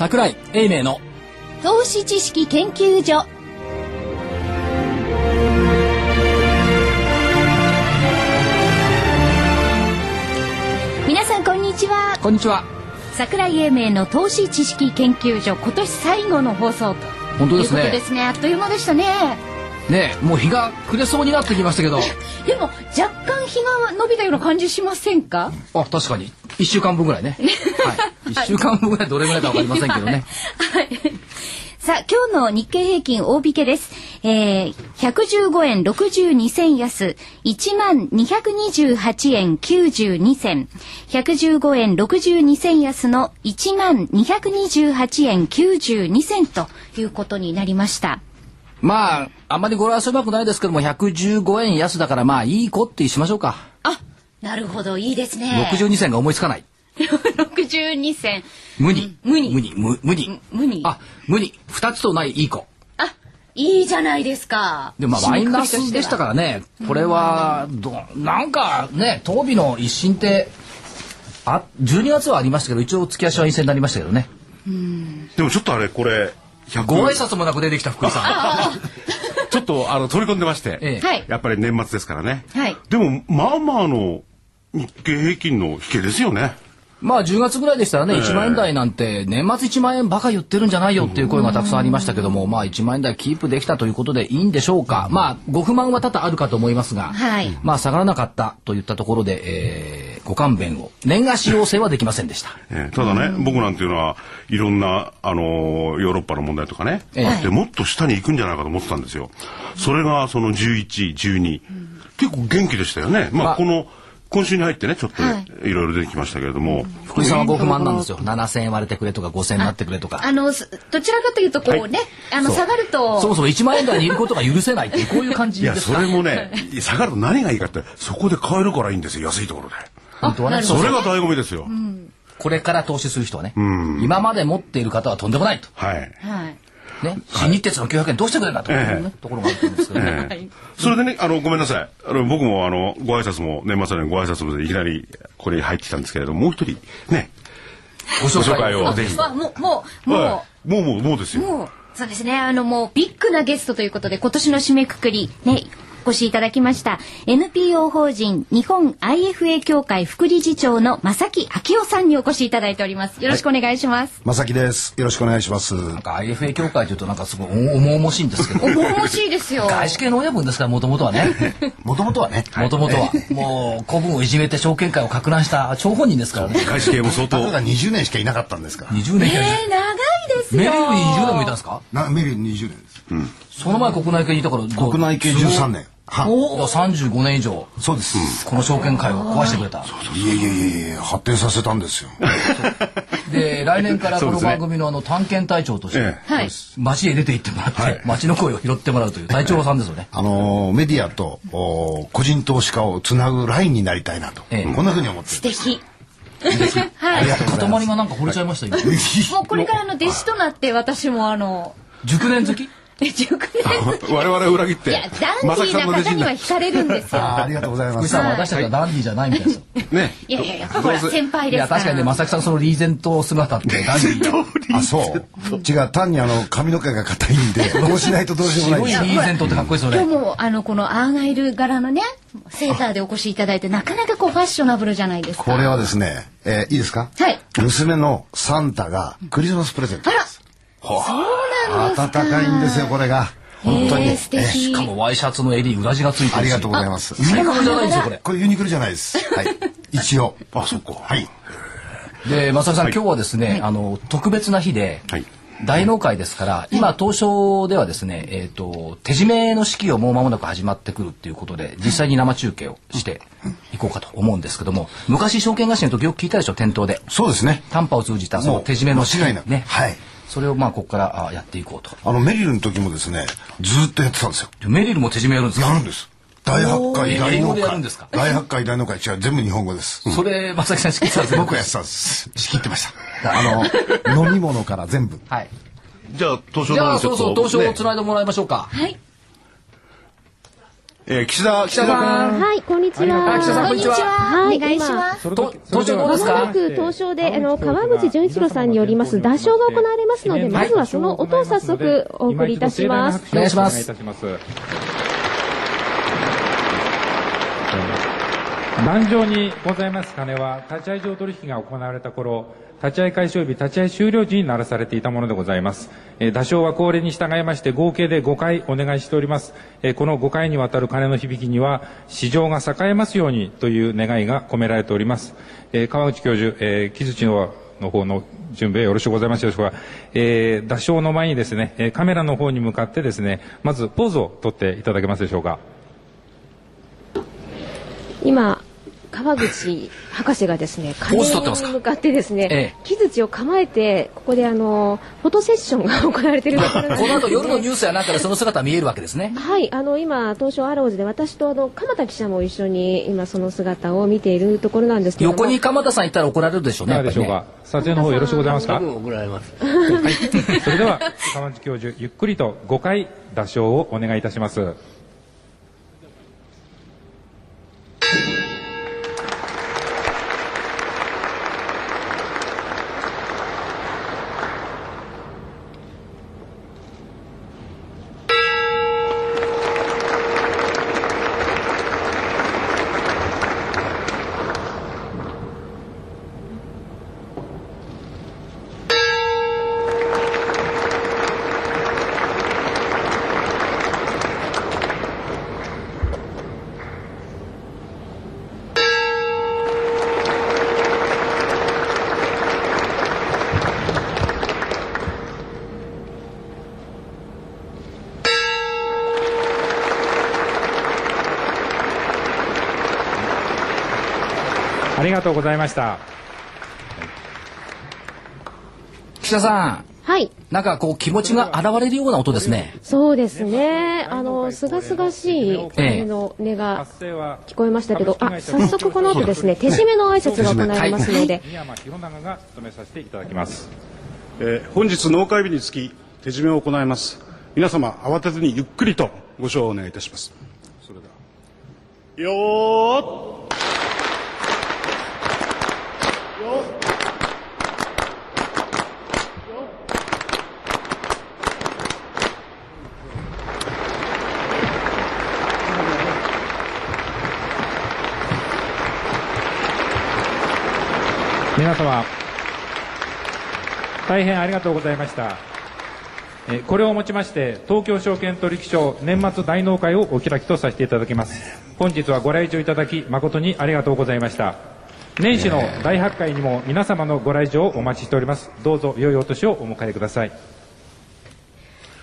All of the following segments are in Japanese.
桜井英明の。投資知識研究所。皆さんこんにちは。こんにちは。桜井英明の投資知識研究所今年最後の放送と本当ですね。いうことですね。あっという間でしたねねもう日が暮れそうになってきましたけど でも若干日が伸びたような感じしませんか？あ確かに1週間分ぐらいね はい1週間分ぐらいどれぐらいか分かりませんけどね はい。さあ、今日の日経平均大引けです。えー、115円62銭安、1万228円92銭。115円62銭安の1万228円92銭ということになりました。まああんまり語呂合わせうまくないですけども115円安だからまあいい子ってしましょうか。あ、なるほど、いいですね。62銭が思いつかない。62銭。無に無に無に無無に無に。あ無に2つとないいい子。あ、いいじゃないですか。でもまあマイナスでしたからね。これはどなんかね当日の一新ってあ12月はありましたけど一応月足は陰線になりましたけどね。でもちょっとあれこれ100ご挨拶もなく出てきた福井さ ちょっとあの取り込んでまして、ええ。はい。やっぱり年末ですからね、はい。でもまあまあの日経平均の引けですよね。んまあ10月ぐらいでしたらねええ。1万円台なんて年末1万円バカ言ってるんじゃないよっていう声がたくさんありましたけどもまあ1万円台キープできたということでいいんでしょうか。まあご不満は多々あるかと思いますがはい。まあ下がらなかったといったところでえーご勘弁を。年賀使用制はできませんでした。ええただね、僕なんていうのはいろんな、あのーヨーロッパの問題とかね、ええ。あってもっと下に行くんじゃないかと思ってたんですよ。それがその11、12、結構元気でしたよね。まあ、まあ。この今週に入ってねちょっとはい。いろいろ出てきましたけれども、福井さんはご不満なんですよ。7000円割れてくれとか5000円になってくれとか。あの、すどちらかというと、こうね、あの、そう。下がると。そもそも1万円台にいることが許せないっていうこういう感じいやそですかれもね下がると何がいいかってそこで買えるからいいんですよ。安いところで。本当はねそれが醍醐味ですよ。これから投資する人はね今まで持っている方はとんでもないとはい。はい。ね、新日鉄の900円どうしてくれんだという、ところがあるんですけどね。ええそれでね、あの、ごめんなさい。あの、僕も、あの、ご挨拶も、年末のご挨拶もでいきなり、これに入ってきたんですけれども、もう一人、ね、ごご紹介をぜひ。まあ、もう、もう、もう、はいもう、もう、もうですよ。もう、そうですね。あの、もう、ビッグなゲストということで、今年の締めくくり、ね、お越しいただきました。NPO 法人日本 IFA 協会副理事長の正木昭夫さんにお越しいただいております。よろしくお願いします。まさきです。よろしくお願いします。なんか IFA 協会というとなんかすごい重々しいんですけど。重々しいですよ。外資系の親分ですから、もともとはね。もともとはね。もともとは。もう、古文をいじめて証券会を攪乱した張本人ですからね。外資系も相当たか。が20年しかいなかったんですから。20年えー、長いですよ。メリルに20年もいたんですか？なメリル20年その前国内系にいたから、国内系13年。はおお35年以上、そうです。この証券会を壊してくれた。いえいえいえいえ、発展させたんですよ。で、来年からこの番組のあの探検隊長として、えはい。街へ出て行ってもらって、街の声を拾ってもらうという隊長さんですよね。あのーメディアとおー個人投資家をつなぐラインになりたいなと。ええこんなふうに思って素敵。あ はい。塊がなんか惚れちゃいました今。もうこれからの弟子となって私もあの、熟年好き？我々を裏切っていや、ダンディーな方には惹かれるんですよ。ありがとうございます福井さ。ん、私たちはダンディーじゃないみたいです。ね。いやいやいや、ほら、先輩いや、ですから。確かにね、正木さんそのリーゼント姿ってダンディー。あ、そう。違う、単にあの、髪の毛が硬いんで、こうしないとどうしようもない白いリ。ーゼントってかっこいいですよね。今日も、あの、このアーガイル柄のね、セーターでお越しいただいて、なかなかこう、ファッショナブルじゃないですか。これはですね、えーいいですか？はい。娘のサンタがクリスマスプレゼントです。そうなんです暖か。かいんですよ、これが。本当に。しかもワイシャツの襟裏地がついて。ありがとうございます。ユニクロじゃないですよ、これ。これユニクロじゃないです。はい。一応。あ、そっか。はい。で、正木さん、はい今日はですね、あの、特別な日で、はい。大納会ですから、今、東証ではですね、えっ、と、手締めの式をもう間もなく始まってくるっていうことで、実際に生中継をしていこうかと思うんですけども、昔証券会社の時よく聞いたでしょ、店頭で。そうですね。短波を通じたそのもう手締めの式ね。はい。それをまあ、ここからあやっていこうと。あの、メリルの時もですね、ずーっとやってたんですよ。メリルも手締めやるんですか？やるんです。大八回大納会。大八回大納会違う、全部日本語です。それ、正木さん仕切ってたんですね僕がやってたんです。仕切ってました。あの、飲み物から全部。はい。じゃあ、東証じゃあ、の方にちょっとそうそう、東証をねつないでもらいましょうか。はい。えー、岸田岸田さん。はい、こんにちは。あ岸田さんこんにちは。は。い、お願いします登場どうですか？まもなく東証で、あの、川口純一郎さんによります、脱証が行われますので、まずはその音を早速お送りいたします。お願いします。お願いいたします。壇上にございます金は、立ち会い上取引が行われた頃、立ち会い開始及び立ち会い終了時に鳴らされていたものでございます。えー、打賞は恒例に従いまして合計で5回お願いしております。えーこの5回にわたる金の響きには、市場が栄えますようにという願いが込められております。えー川内教授、えー木槌のの方の準備よろしゅうございますでしょうか。えー、打賞の前にですね、えカメラの方に向かってですね、まずポーズを取っていただけますでしょうか。今、川口博士がですね、ポーズ取ってますか？に向かってですね、ええ木槌を構えて、ここであの、フォトセッションが行われているところなんですこの後夜のニュースやなんかでその姿見えるわけですね。はい、あの今東証アローズで私とあの鎌田記者も一緒に今その姿を見ているところなんですけれども。横に鎌田さんいたら怒られるでしょうね。いかがでしょうか？撮影の方よろしくございますか？怒られます。はい。それでは川内教授ゆっくりと5回打賞をお願いいたします。がとうございました。岸田さん、はい、なんかこう気持ちが現れるような音ですね。そうですね。あのすがすがしい鐘の音が聞こえましたけど、あ早速この後ですね。手締めの挨拶が行われますので、三山弘長が務めさせてい。ただきます。えー本日納会日につき手締めを行います。皆様慌てずにゆっくりとご唱をお願いいたします。それでは。よーっ皆様、大変ありがとうございました。えこれをもちまして、東京証券取引所年末大納会をお開きとさせていただきます。本日はご来場いただき、誠にありがとうございました。年始の大発会にも皆様のご来場をお待ちしております。どうぞ良いお年をお迎えください。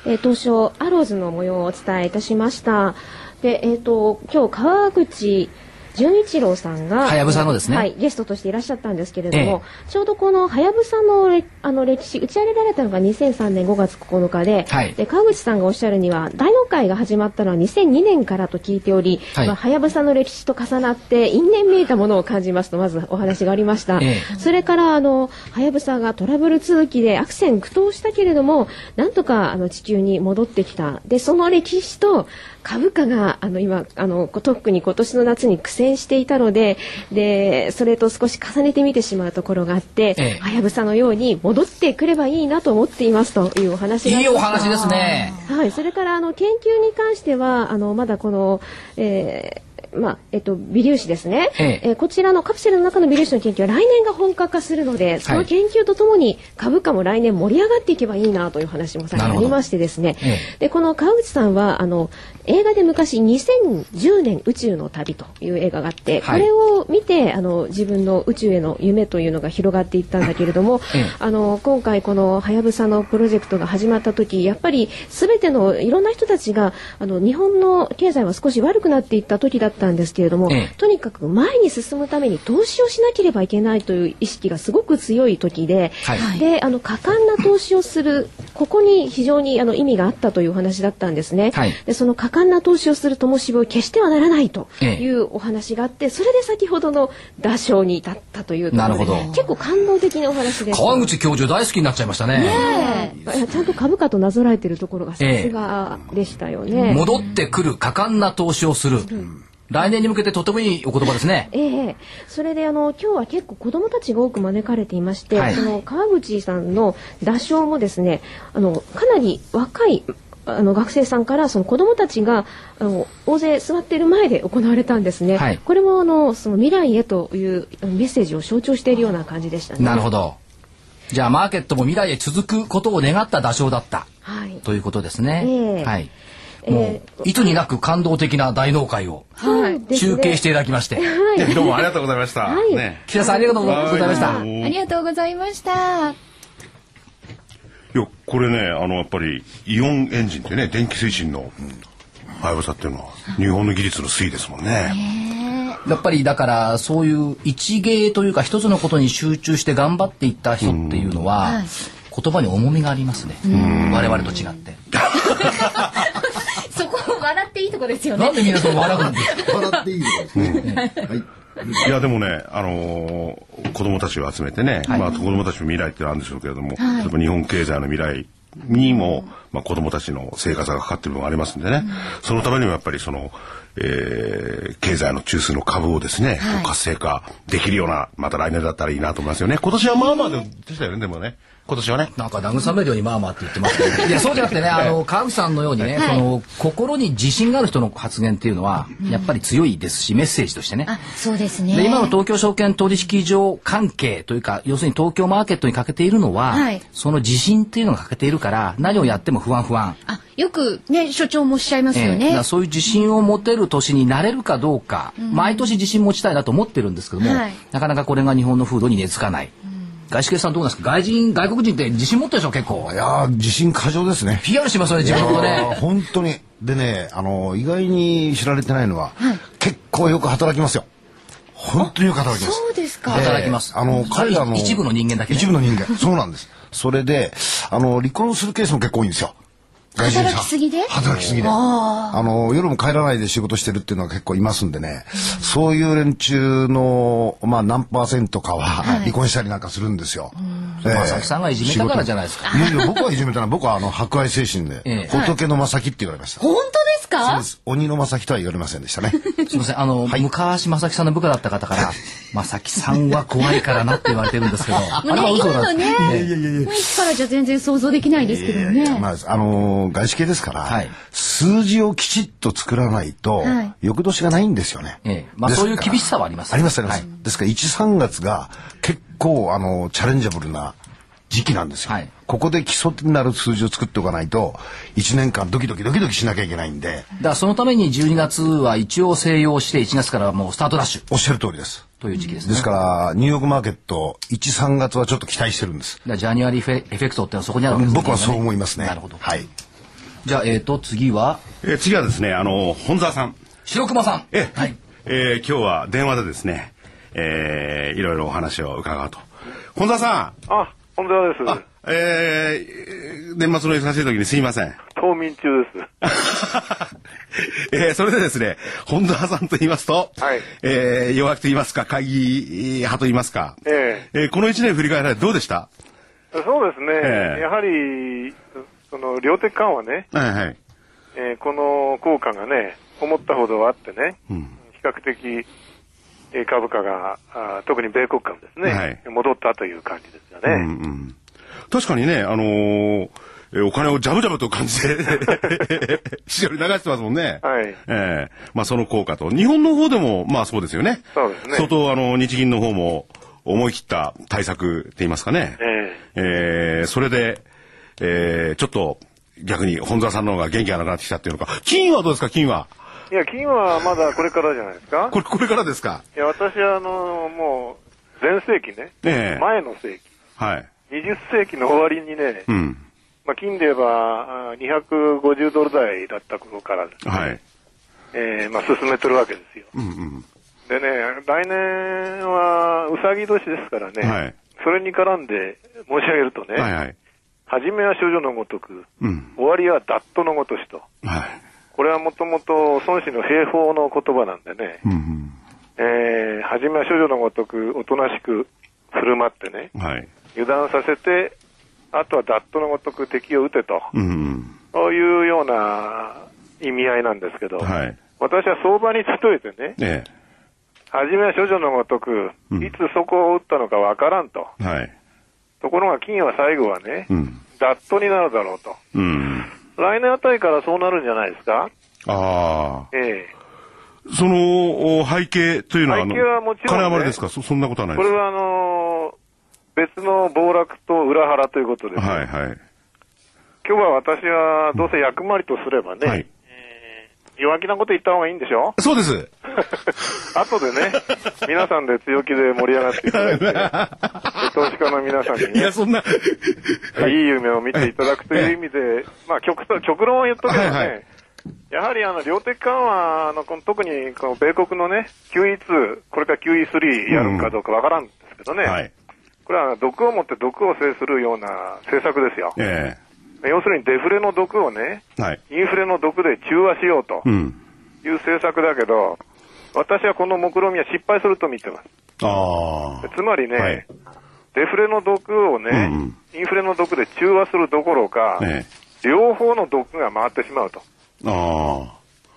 えー東証アローズの模様をお伝えいたしました。で、えっ、と今日川口純一郎さんがはやぶさのですね。はい、ゲストとしていらっしゃったんですけれども、えちょうどこのはやぶさのれあの歴史打ち上げられたのが2003年5月9日で、はい。で川口さんがおっしゃるには大納会が始まったのは2002年からと聞いており、はい。まあはやぶさの歴史と重なって因縁めいたものを感じますとまずお話がありました。え。それからあのはやぶさがトラブル続きで悪戦苦闘したけれどもなんとかあの地球に戻ってきた。でその歴史と株価があの今あの特に今年の夏に苦戦していたのででそれと少し重ねて見てしまうところがあってええはやぶさのように戻ってくればいいなと思っていますというお話があいいお話ですね。はい、それからあの研究に関してはあのまだこの、えーまあえっと、微粒子ですね、ええ。こちらのカプセルの中の微粒子の研究は来年が本格化するのでその研究とともに株価も来年盛り上がっていけばいいなという話もさありましてですね、えでこの川口さんはあの映画で昔2010年宇宙の旅という映画があって、はい。これを見てあの自分の宇宙への夢というのが広がっていったんだけれども、ええ。あの今回このはやぶさのプロジェクトが始まった時やっぱり全てのいろんな人たちがあの日本の経済は少し悪くなっていった時だったったんですけれども、ええとにかく前に進むために投資をしなければいけないという意識がすごく強い時で、はいであの果敢な投資をするここに非常にあの意味があったというお話だったんですね。はいでその果敢な投資をする灯火を消してはならないとええいうお話があって、それで先ほどの打賞に至ったというところでなるほど結構感動的なお話です。川口教授大好きになっちゃいましたね。いやちゃんと株価となぞらえてるところがさすがでしたよね。戻ってくる果敢な投資をする。来年に向けてとてもいいお言葉ですね。ええそれであの今日は結構子どもたちが多く招かれていまして、はいその川口さんの打賞もですねあのかなり若いあの学生さんからその子どもたちがあの大勢座っている前で行われたんですね、はいこれもあのその未来へというメッセージを象徴しているような感じでしたね。なるほど。じゃあマーケットも未来へ続くことを願った打賞だったはいということですね。ええはい。えもえういつになく感動的な大納会を中継していただきまして、はいどうもありがとうございました。はいね。岸田さんありがとうございました。ありがとうございました。いや、これね、あの、やっぱり、イオンエンジンってね、電気推進の、はやぶさっていうのは、日本の技術の推移ですもんね。やっぱりだからそういう一芸というか一つのことに集中して頑張っていった人っていうのは言葉に重みがありますね。我々と違って。ていいとこですよねなん。でみんなそう笑うんですか？笑っていいですね。はい。いや、でもね、あのー子供たちを集めてね、まあ、子供たちの未来ってのはあるんでしょうけれども、例えば日本経済の未来にも、まあ、子供たちの生活がかかっている部分がありますんでね、そのためにもやっぱりその、えー経済の中枢の株をですね、こう活性化できるような、また来年だったらいいなと思いますよね。今年はまあまあでしたよね、でもね。今年はね。なんか慰めるようにまあまあって言ってますけど、いやそうじゃなくてね、あの川口さんのようにね、その心に自信がある人の発言っていうのはやっぱり強いですし、メッセージとしてね。あ、そうですね。で今の東京証券取引所関係というか要するに東京マーケットに欠けているのは、はいその自信っていうのが欠けているから何をやっても不安不安。あ、よくね、所長もおっしゃいますよねええだから。そういう自信を持てる年になれるかどうか、毎年自信持ちたいなと思ってるんですけども、はいなかなかこれが日本の風土に根付かない。外資系さんどうなんですか？外人外国人って自信持ってるでしょ？結構いやー自信過剰ですね。PR しますよね自分のね本当に。でね、あの、意外に知られてないのは、結構よく働きますよ。本当によく働きます。そうですか。働きますあの、彼らの。一部の人間だけね一部の人間。そうなんです。それで、あの、離婚するケースも結構多いんですよ。外人さん働きすぎで？働きすぎで。あの、夜も帰らないで仕事してるっていうのは結構いますんでね、そういう連中の、まあ何パーセントかは離婚したりなんかするんですよ。ええ正木さんがいじめたからじゃないですか。いやいや、僕はいじめたな。僕はあの、博愛精神で、ええ。仏の正木って言われました。本当ですそうかです。鬼の正木とは言われませんでしたね。すみません。あの、昔正木さんの部下だった方から 正木さんは怖いからなって言われてるんですけど。あ もうね、今のね、いやいやいやいや雰囲気からじゃ全然想像できないですけどね。まあ、あのー外資系ですから、はい数字をきちっと作らないと、はい翌年がないんですよね。ええまあそういう厳しさはありますありますあります。はいですから、1、3月が結構、あの、チャレンジャブルな時期なんですよ。はいここで基礎になる数字を作っておかないと、1年間ドキドキドキドキしなきゃいけないんで、だからそのために12月は一応静養して1月からはもうスタートダッシュおっしゃる通りです。という時期ですねですから、ニューヨークマーケット、1、3月はちょっと期待してるんです。だからジャニュアリーフェエフェクトっていうのはそこにあるわけですね僕はそう思いますね。なるほどはい。じゃあえっ、と次は？えー次はですね、あの、本沢さん。白熊さん。え、はい。えー今日は電話でですね、えーいろいろお話を伺うと。本沢さあ、本沢です。ん、あ、えー年末の忙しい時にすいません。冬眠中です。えーそれでですね、本沢さんと言いますと、はい。えー弱気と言いますか、会議派と言いますか、え。えーこの一年振り返られてどうでした？そうですね、ええ。やはり、その量的緩和ね、はいはい。えーこの効果がね、思ったほどあってね、うん。比較的、えー株価が、あ特に米国株ですね、はい戻ったという感じですようんね。うん。確かにね、あのーえーお金をジャブジャブと感じて、市場に流してますもんね。はいええまあその効果と。日本の方でも、まあそうですよね。そうですね相当、あの、日銀の方も思い切った対策って言いますかね。ええーそれで、えーちょっと逆に本沢さんの方が元気がなくなってきたっていうのか。金はどうですか、金は。いや、金はまだこれからじゃないですか。これ、これからですか？いや、私は、あの、もう、前世紀ね、ええ前の世紀、はい。20世紀の終わりにね、うん。まあ、金で言えばあ250ドル台だった頃からですね、はい。えーまあ、進めてるわけですよ。でね、来年はうさぎ年ですからね、はいそれに絡んで申し上げるとね、はいはい。初めは少女のごとく、うん。終わりはダットのごとしと。はい。これはもともと孫子の兵法の言葉なんでね、うんえー、初めは少女のごとくおとなしく振る舞ってね、うん。はい。油断させて、あとはダットのごとく敵を撃てと、うんうん。そういうような意味合いなんですけど、はい。私は相場に例えてね、え初めは処女のごとく、うんいつそこを打ったのかわからんと。え。はい。ところが金は最後はね、うん。ダットになるだろうと。うん。来年あたりからそうなるんじゃないですか？ああ。えそのお背景というのは、背景はもちろんね金余りですか？そそんなことはないですえこれはあのー別の暴落と裏腹ということです。はいはい。今日は私はどうせ役回りとすればね、はい。弱気なこと言った方がいいんでしょ？そうです。後でね、皆さんで強気で盛り上がっていただいて、投資家の皆さんにねいや、、そんな。いい夢を見ていただくという意味で、まあ極端、極論を言っとけばね、はいはいやはりあの量的緩和のこの特にこの米国のね、QE2、これから QE3 やるかどうかわからんですけどね、はい。これは毒を持って毒を制するような政策ですよ。え要するにデフレの毒をね、え。はい。インフレの毒で中和しようとうん。いう政策だけど、私はこの目論見は失敗すると見てます。ああ。つまりね、はいデフレの毒をね、うんうんインフレの毒で中和するどころか、え両方の毒が回ってしまうと。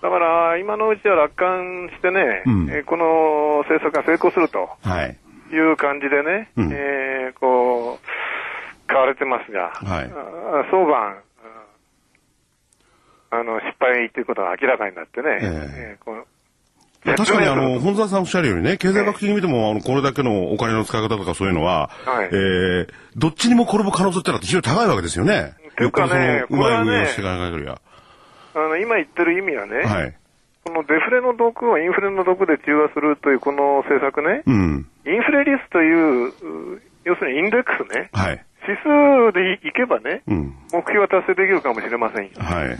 だから、今のうちは楽観してね、うんえーこの政策が成功するとい。いう感じでね、うんえーこう、買われてますが、はいあ相場、ああの、失敗ということが明らかになってね、えええー確かにあの、本沢さんおっしゃるようにね、経済学的に見ても、あの、これだけのお金の使い方とかそういうのは、はいえーどっちにも転ぶ可能性ってのは非常に高いわけですよね。というかうまい運用して考えるや。あの今言ってる意味はね、はい。このデフレの毒をインフレの毒で中和するというこの政策ね、うん。インフレリスという、う要するにインデックスね、はい。指数でいいけばね、うん。目標は達成できるかもしれませんよ。はい。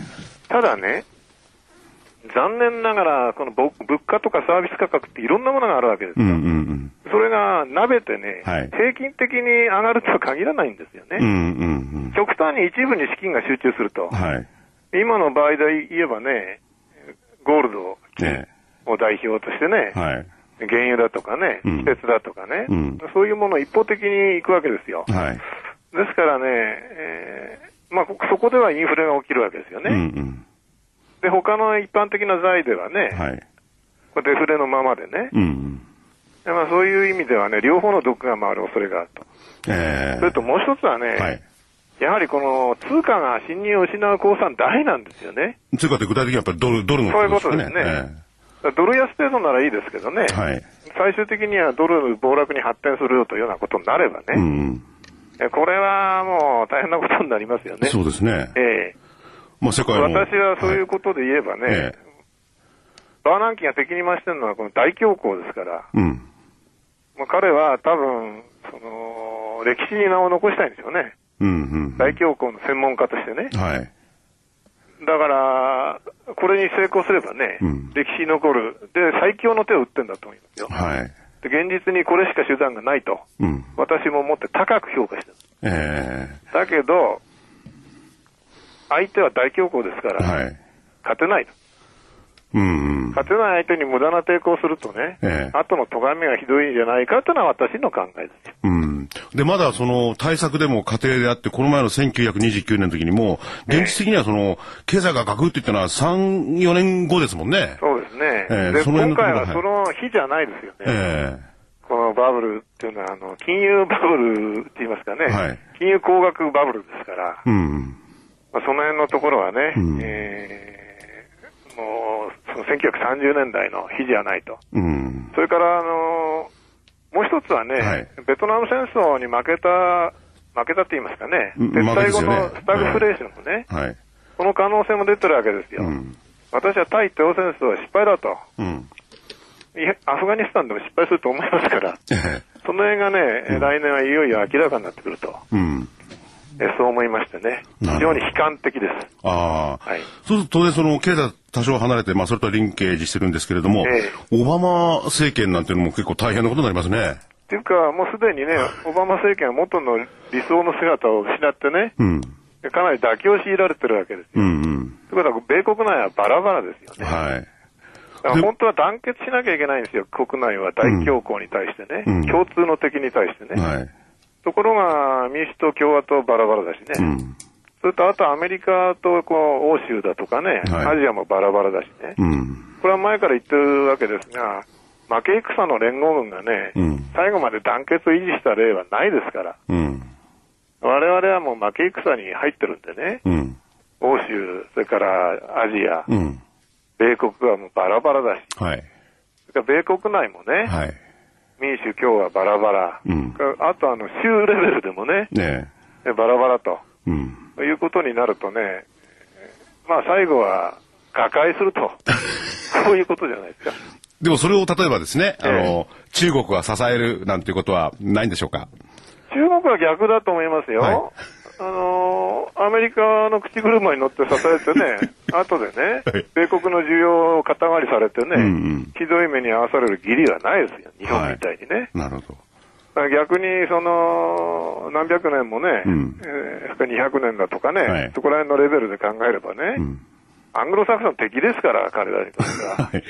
ただね、残念ながら、このぼ物価とかサービス価格っていろんなものがあるわけですよ。うんうんそれが鍋てね、はい平均的に上がるとは限らないんですよね。うん。うんうん極端に一部に資金が集中するとうん。、はい。今の場合で言えばね、ゴールドねを代表としてね、はい。原油だとかね、うん季節だとかね、うんそういうものを一方的に行くわけですよ。はい。ですからね、えーまあ、こそこではインフレが起きるわけですよね。うんうん。で、他の一般的な財ではね、はい。これデフレのままでね、うんうん。でまあ、そういう意味ではね、両方の毒が回る恐れがあると。ええそれともう一つはね、はい。やはりこの通貨が信任を失う公算大なんですよね。つうかって具体的にやっぱりドル、ドルのそういうことかですね。だからドル安程度ならいいですけどね、ええはい。最終的にはドル暴落に発展するというようなことになればね、うんこれはもう大変なことになりますよね。そうですね。ええまあ世界の。私はそういうことで言えばね、ええバーナンキが敵に回してるのはこの大恐慌ですから、うん。もう彼は多分、その、歴史に名を残したいんですよね。うんうん。大恐慌の専門家としてね。はい。だから、これに成功すればね、うん歴史に残る。で、最強の手を打ってんだと思いますよ。はい。で現実にこれしか手段がないと、うん。私も思って高く評価してる。えだけど、相手は大恐慌ですから、えはい。勝てないと。うんうん。勝てない相手に無駄な抵抗するとね、ええ後の咎めがひどいんじゃないかというのは私の考えですよ。うん。で、まだその対策でも過程であって、この前の1929年の時にも、現実的にはその、経済がガクッといったのは3、4年後ですもんね。そうですね。で、ええその辺今回はその日じゃないですよね。えこのバブルっていうのは、あの、金融バブルって言いますかね、はい金融工学バブルですから、えうん。まあ、その辺のところはね、うんえーもう、その1930年代の日じゃないと。うん。それから、あのもう一つはね、はいベトナム戦争に負けた、負けたって言いますかね、うん撤退後のスタグフレーションもね、はい。この可能性も出てるわけですよ。うん。私は対テオ戦争は失敗だと。うん。いやアフガニスタンでも失敗すると思いますから、ええその辺がね、来年はいよいよ明らかになってくると。うん。えそう思いましてね、非常に悲観的です。ああ、はいそうすると当然その経済多少離れて、まあそれとはリンケージしてるんですけれども、えオバマ政権なんていうのも結構大変なことになりますね。っていうか、もうすでにね、オバマ政権は元の理想の姿を失ってね、うん。かなり妥協を強いられてるわけですよ。うんうん。ということは、米国内はバラバラですよね。はい。だから本当は団結しなきゃいけないんですよ、国内は大恐慌に対してね、うん共通の敵に対してね。はい。ところが、民主党、共和党バラバラだしね。うん。それと、あとアメリカとこう欧州だとかね、はいアジアもバラバラだしね。うん。これは前から言ってるわけですが、負け戦の連合軍がね、うん最後まで団結を維持した例はないですから、うん。我々はもう負け戦に入ってるんでね、うん。欧州、それからアジア、うん。米国はもうバラバラだし、はい。それから米国内もね、はい。民主、共和バラバラ、うんあとあの州レベルでもね、ねバラバラとえ。うん。いうことになるとね、えーまあ最後は瓦解すると、そういうことじゃないですか。でもそれを例えばですね、あえの、中国は支えるなんていうことはないんでしょうか？中国は逆だと思いますよ。はいあのーアメリカの口車に乗って支えてね、後でねはい、米国の需要を肩代わりされてね、うんうんひどい目に遭わされる義理はないですよ、日本みたいにね。なるほど。逆に、その、何百年もね、うんえーそれから200年だとかね、はいそこら辺のレベルで考えればね、うん。アングロサクソン敵ですから、彼らにとっては。はい。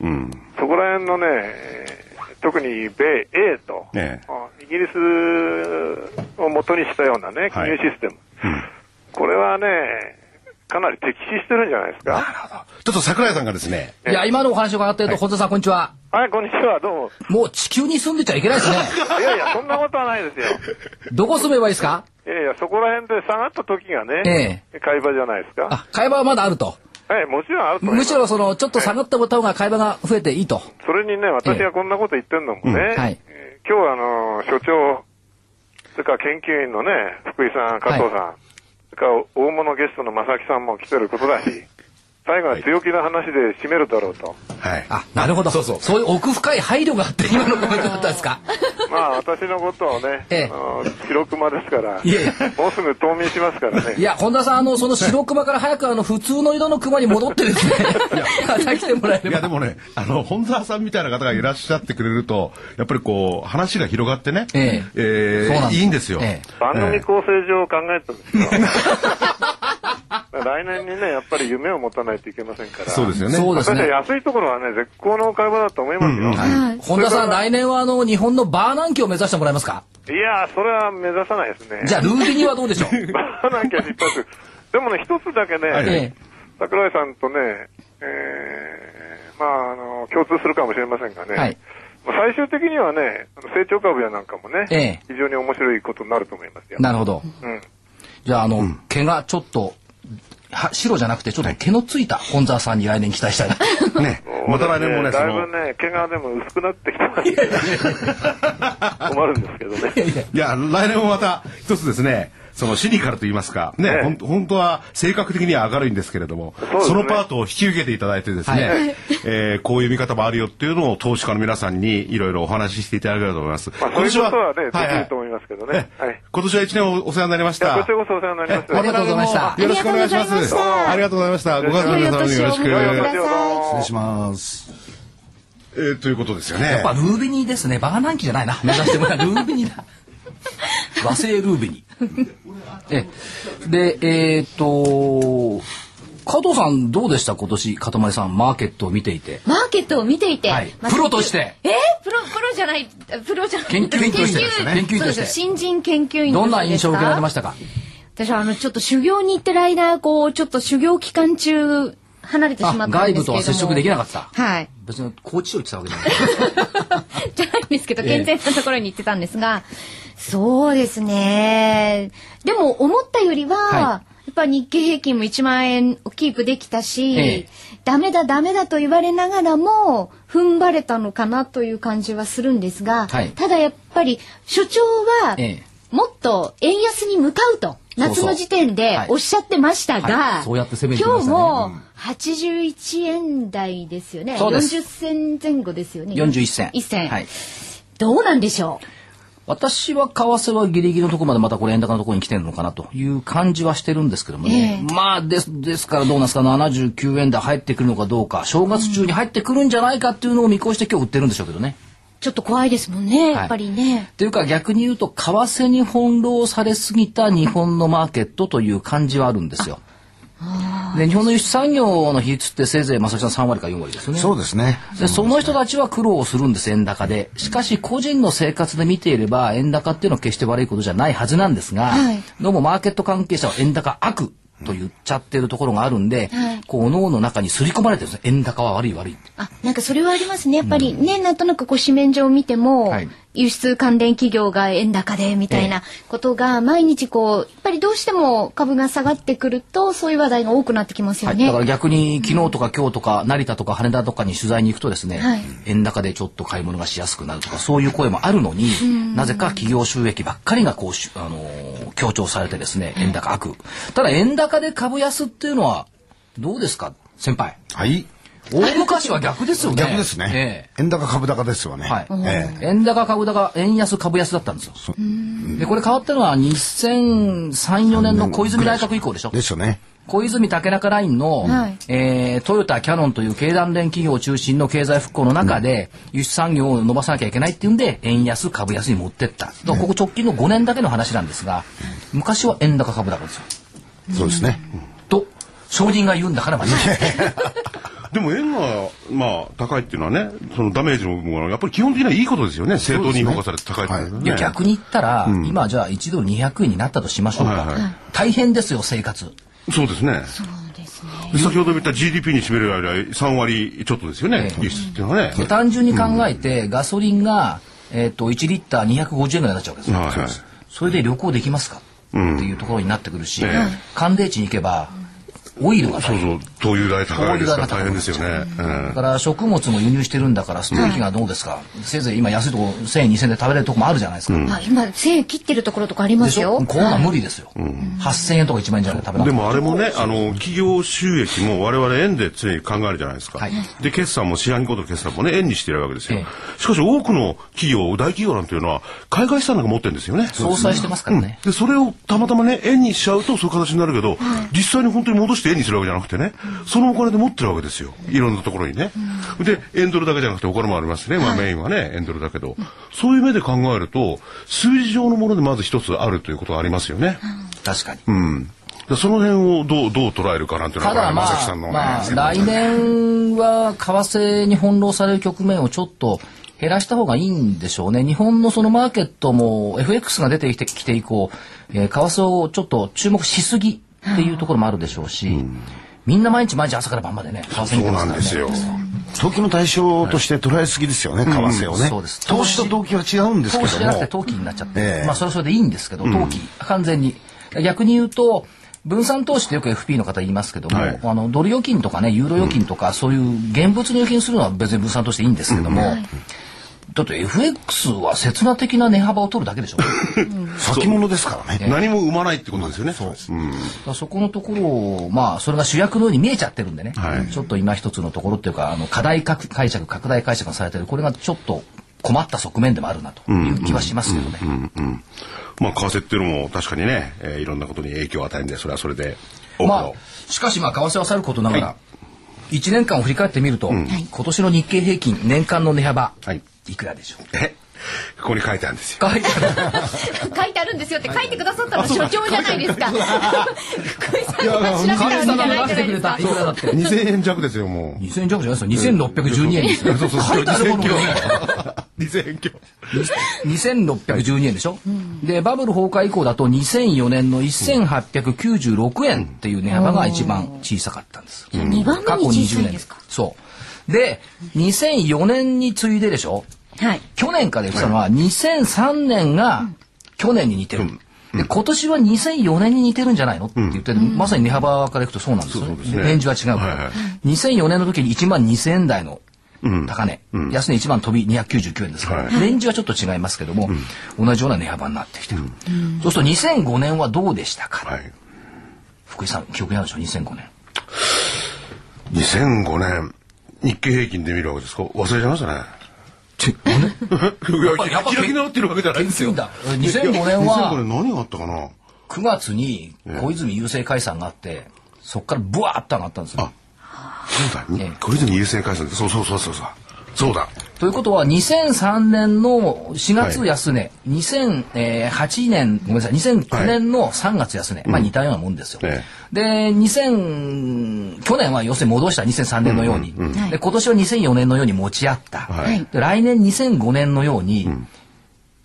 うん。そこら辺のね、えー特に米英と、ええあイギリスを元にしたようなね、金融システム。これはね、かなり敵視してるんじゃないですか？ちょっと桜井さんがですね、いや、今のお話を伺ってると、本田さん、こんにちは。はい、こんにちは、どうも。もう地球に住んでちゃいけないですね。いやいや、そんなことはないですよ。どこ住めばいいですか？いやいや、そこら辺で下がった時がね、え会話じゃないですか？あ、会話はまだあると。はい、もちろんあると。むしろ、その、ちょっと下がった方が会話が増えていいと。それにね、私がこんなこと言ってんのもね、はいえー今日はあの、所長、それから研究員のね、福井さん、加藤さん、それから大物ゲストの正木さんも来てることだし、最後は強気な話で締めるだろうと。はい。あ、なるほど。そうそうそういう奥深い配慮があって、今のコメントだったんですか？まあ、私のことをね、ええあの白熊ですから、いえいもうすぐ冬眠しますからね。いや、本田さん、あの、その白熊から早く、あの、普通の色の熊に戻ってですね、また来てもらえれいや、ば。でもね、あの、本沢さんみたいな方がいらっしゃってくれると、やっぱりこう、話が広がってね、ええーそうなんですいいんですよ。ええ番組構成上考えたんですよ。来年にね、やっぱり夢を持たないといけませんから。そうですよね。そうですね。安いところはね、絶好の会話だと思いますよ。はい。本田さん、来年は、あの、日本のバーナンキを目指してもらえますか？いやー、それは目指さないですね。じゃあ、ルービニはどうでしょう？まあ、なんか失敗する。でもね、一つだけね、はいえ桜井さんとね、えー、まあ、あの、共通するかもしれませんがね、はいまあ最終的にはね、あの成長株やなんかもね、ええ非常に面白いことになると思いますよ。なるほど。うん。じゃあ、あの、毛がちょっと、は白じゃなくて、ちょっと毛のついた本沢さんに来年期待したいな。ね、また来年もね、そだいのぶ、ね、毛がでも薄くなってきてます。困るんですけどね。いや、来年もまた一つですね、そのシニカルと言いますか、ね、ええほん本当は性格的には明るいんですけれども、うですねそのパートを引き受けていただいてですね、はいえーこういう見方もあるよっていうのを投資家の皆さんにいろいろお話ししていただければと思います。まあ、そういうことはね、ではいはいきると思いますけどね。えはい。今年は一年おお世話になりました。いやこちらこそお世話になりました。ありがとうございましたよろしくお願いします。ありがとうございました。ご家族の皆様によろしく。失礼します。えーということですよね。やっぱルービニですね。バーナンキじゃないな。目指してもらう。ルービニだ。和製ルービニ。え、で、えーっと、加藤さんどうでした？今年、かたまりさん、マーケットを見ていて。マーケットを見ていて、はい。まあプロとして。え？ープロプロじゃないプロじゃない。研究員としてですね。研究員として新人研究員どんな印象を受けられまししたか？私はあのちょっと修行に行ってる間こうちょっと修行期間中離れてしまったあんですけれども。外部とは接触できなかった。はい。別に高知を言ってたわけじゃない。じゃないんですけど、ええ。健全なところに行ってたんですが、そうですね。でも思ったよりは、はいやっぱ日経平均も1万円をキープできたし、ええダメだダメだと言われながらも踏ん張れたのかなという感じはするんですが、はいただやっぱり所長はええもっと円安に向かうと夏の時点ではいおっしゃってましたが、今日も81円台ですよね。そうです40銭前後ですよね。41銭。一銭。はい。どうなんでしょ私は為替はギリギリのところまでまたこれ円高のところに来てるのかなという感じはしてるんですけどもね、まあですですからどうなんですか79円台入ってくるのかどうか正月中に入ってくるんじゃないかっていうのを見越して今日売ってるんでしょうけどね。ちょっと怖いですもんね、やっぱりね。というか逆に言うと為替に翻弄されすぎた日本のマーケットという感じはあるんですよ。で日本の輸出産業の比率ってせいぜいまさきさん3割か4割ですよね。そうですね。でその人たちは苦労をするんです円高で。しかし個人の生活で見ていれば円高っていうのは決して悪いことじゃないはずなんですが、はいどうもマーケット関係者は円高悪と言っちゃってるところがあるんで、はい。こう脳の中に刷り込まれてるんですね。円高は悪い悪い。あ、なんかそれはありますね。やっぱりね、なんとなくこう紙面上を見ても、はい。輸出関連企業が円高でみたいなことが毎日こう、やっぱりどうしても株が下がってくると、そういう話題が多くなってきますよはい、ね。だから逆に昨日とか今日とか成田とか羽田とかに取材に行くとですね、はい。円高でちょっと買い物がしやすくなるとかそういう声もあるのに、なぜか企業収益ばっかりがこうし、あのー強調されてですね円高悪。ただ円高で株安っていうのはどうですか先輩？はい。大昔は逆ですよね。逆ですね。え円高株高ですよね。はい。ええ。え円高株高円安株安だったんですよ。でこれ変わったのは2003-4年の小泉内閣以降でしょ。ですよね。小泉竹中ラインの、はいえートヨタ、キャノンという経団連企業を中心の経済復興の中で、輸出産業を伸ばさなきゃいけないっていうんで、円安、株安に持ってった。だからここ直近の5年だけの話なんですが、昔は円高株高ですよ。そうですね。と、証人が言うんだから間違いない。でも円が、まあ、高いっていうのはね、そのダメージの部分は、やっぱり基本的にはいいことですよね。正当に評価されて高いっていうのはね。いや、逆に言ったら、今じゃあ1ドル200円になったとしましょうか。はいはい大変ですよ、生活。そうですね。先ほど言った GDP に占める間3割ちょっとですよね。え、え。輸出っていうのはね。で単純に考えて、ガソリンが、えっ、と、1リッター250円ぐらいになっちゃうわけですよ。はいはい。それで旅行できますか、っていうところになってくるし、ええ。寒冷地に行けば、オイルが大変そうそう、灯油代高いですから大変ですよね。だから食物も輸入してるんだからステーキがどうですか、せいぜい今安いとこ1000円2000円で食べれるとこもあるじゃないですか、あ今、1000円切ってるところとかありまですよ。こんなの無理ですよ、8000円とか1万円じゃないと食べないも。あれもね、あの、企業収益も我々円で常に考えるじゃないですか。はい。で、決算も四半期ごとの決算もね、円にしてるわけですよ。えしかし多くの企業、大企業なんていうのは、海外資産なんか持ってるんですよね。相殺してますからね、で、それをたまたまね、円にしちゃうとそういう形になるけど、実際に本当に戻して円にするわけじゃなくてね、そのお金で持ってるわけですよ。いろんなところにね。で、円ドルだけじゃなくてお金もありますね。まあメインはね、円ドルだけど、そういう目で考えると、数字上のものでまず一つあるということがありますよね。確かに、うん。でその辺をどう、どう捉えるかなんていうのは、ただま正木さんのね、あ、まあ、来年は為替に翻弄される局面をちょっと減らした方がいいんでしょうね。日本のそのマーケットも FX が出てきてきて以降、えー為替をちょっと注目しすぎっていうところもあるでしょうし、みんな毎日毎日朝から晩までね、為替見そうてますからね。なんですよ。投機の対象として捉えすぎですよね、為替をね。投資と投機は違うんですけど投資じゃなくても。投機になっちゃって、ええまあそれはそれでいいんですけど、投機、完全に。逆に言うと、分散投資ってよく FP の方言いますけども、はいあのドル預金とかね、ユーロ預金とか、そういう現物に預金するのは別に分散としていいんですけども、だって FX は刹那的な値幅を取るだけでしょ。先物ですからね。何も生まないってことですよね。そう。です。うん。らそこのところを、まあ、それが主役のように見えちゃってるんでね、はい。ちょっと今一つのところっていうか、あの課題解釈、拡大解釈がされてる、これがちょっと困った側面でもあるなという気はしますけどね。まあ、為替っていうのも確かにね、えーいろんなことに影響を与えるんで、それはそれで、まあの、しかしまあ為替はさることながら、は1年間を振り返ってみると、今年の日経平均年間の値幅、はいい、くらでしょう？え、ここに書いてあるんですよ。書いてある書いてあるんですよって書いてくださったの所長じゃないですか。福井 さんが調べたわけじゃないじゃないですか？いくらだって2000円弱ですよ、もう。2000円弱じゃないですよ。2612円ですよ。そうそうそう。書いてあるものがね。2000円強。2612円でしょ、でバブル崩壊以降だと2004年の1896円っていう値幅が一番小さかったんです、2番目に小さいんですか？そう。で2004年に次いででしょ？はい。去年から言ってたのは2003年が去年に似てる、で今年は2004年に似てるんじゃないの？って言ってる、まさに値幅からいくとそうなんですよねねレンジは違う。から、はい。はい2004年の時に1万2000円台の高値、安値1万飛び299円ですから、はい。レンジはちょっと違いますけども、同じような値幅になってきてる、そうすると2005年はどうでしたか、はい。福井さん記憶にあるでしょ？2005年。2005年、日経平均で見るわけですか？忘れちゃいましたね。ち何 やっぱ開き直ってるわけじゃないですよ。だ2005年は2005年何があったかな？9月に小泉郵政解散があって、そこからブワーッと上がったんですよ。そうだ、ええ小泉優先解散そうそうそうそうそう。そうだ。ということは2003年の4月安値、2008年ごめんなさい2009年の3月安値、まあ似たようなもんですよ。えで2000去年は要するに戻した2003年のように、で今年は2004年のように持ち合った、はい。で来年2005年のように、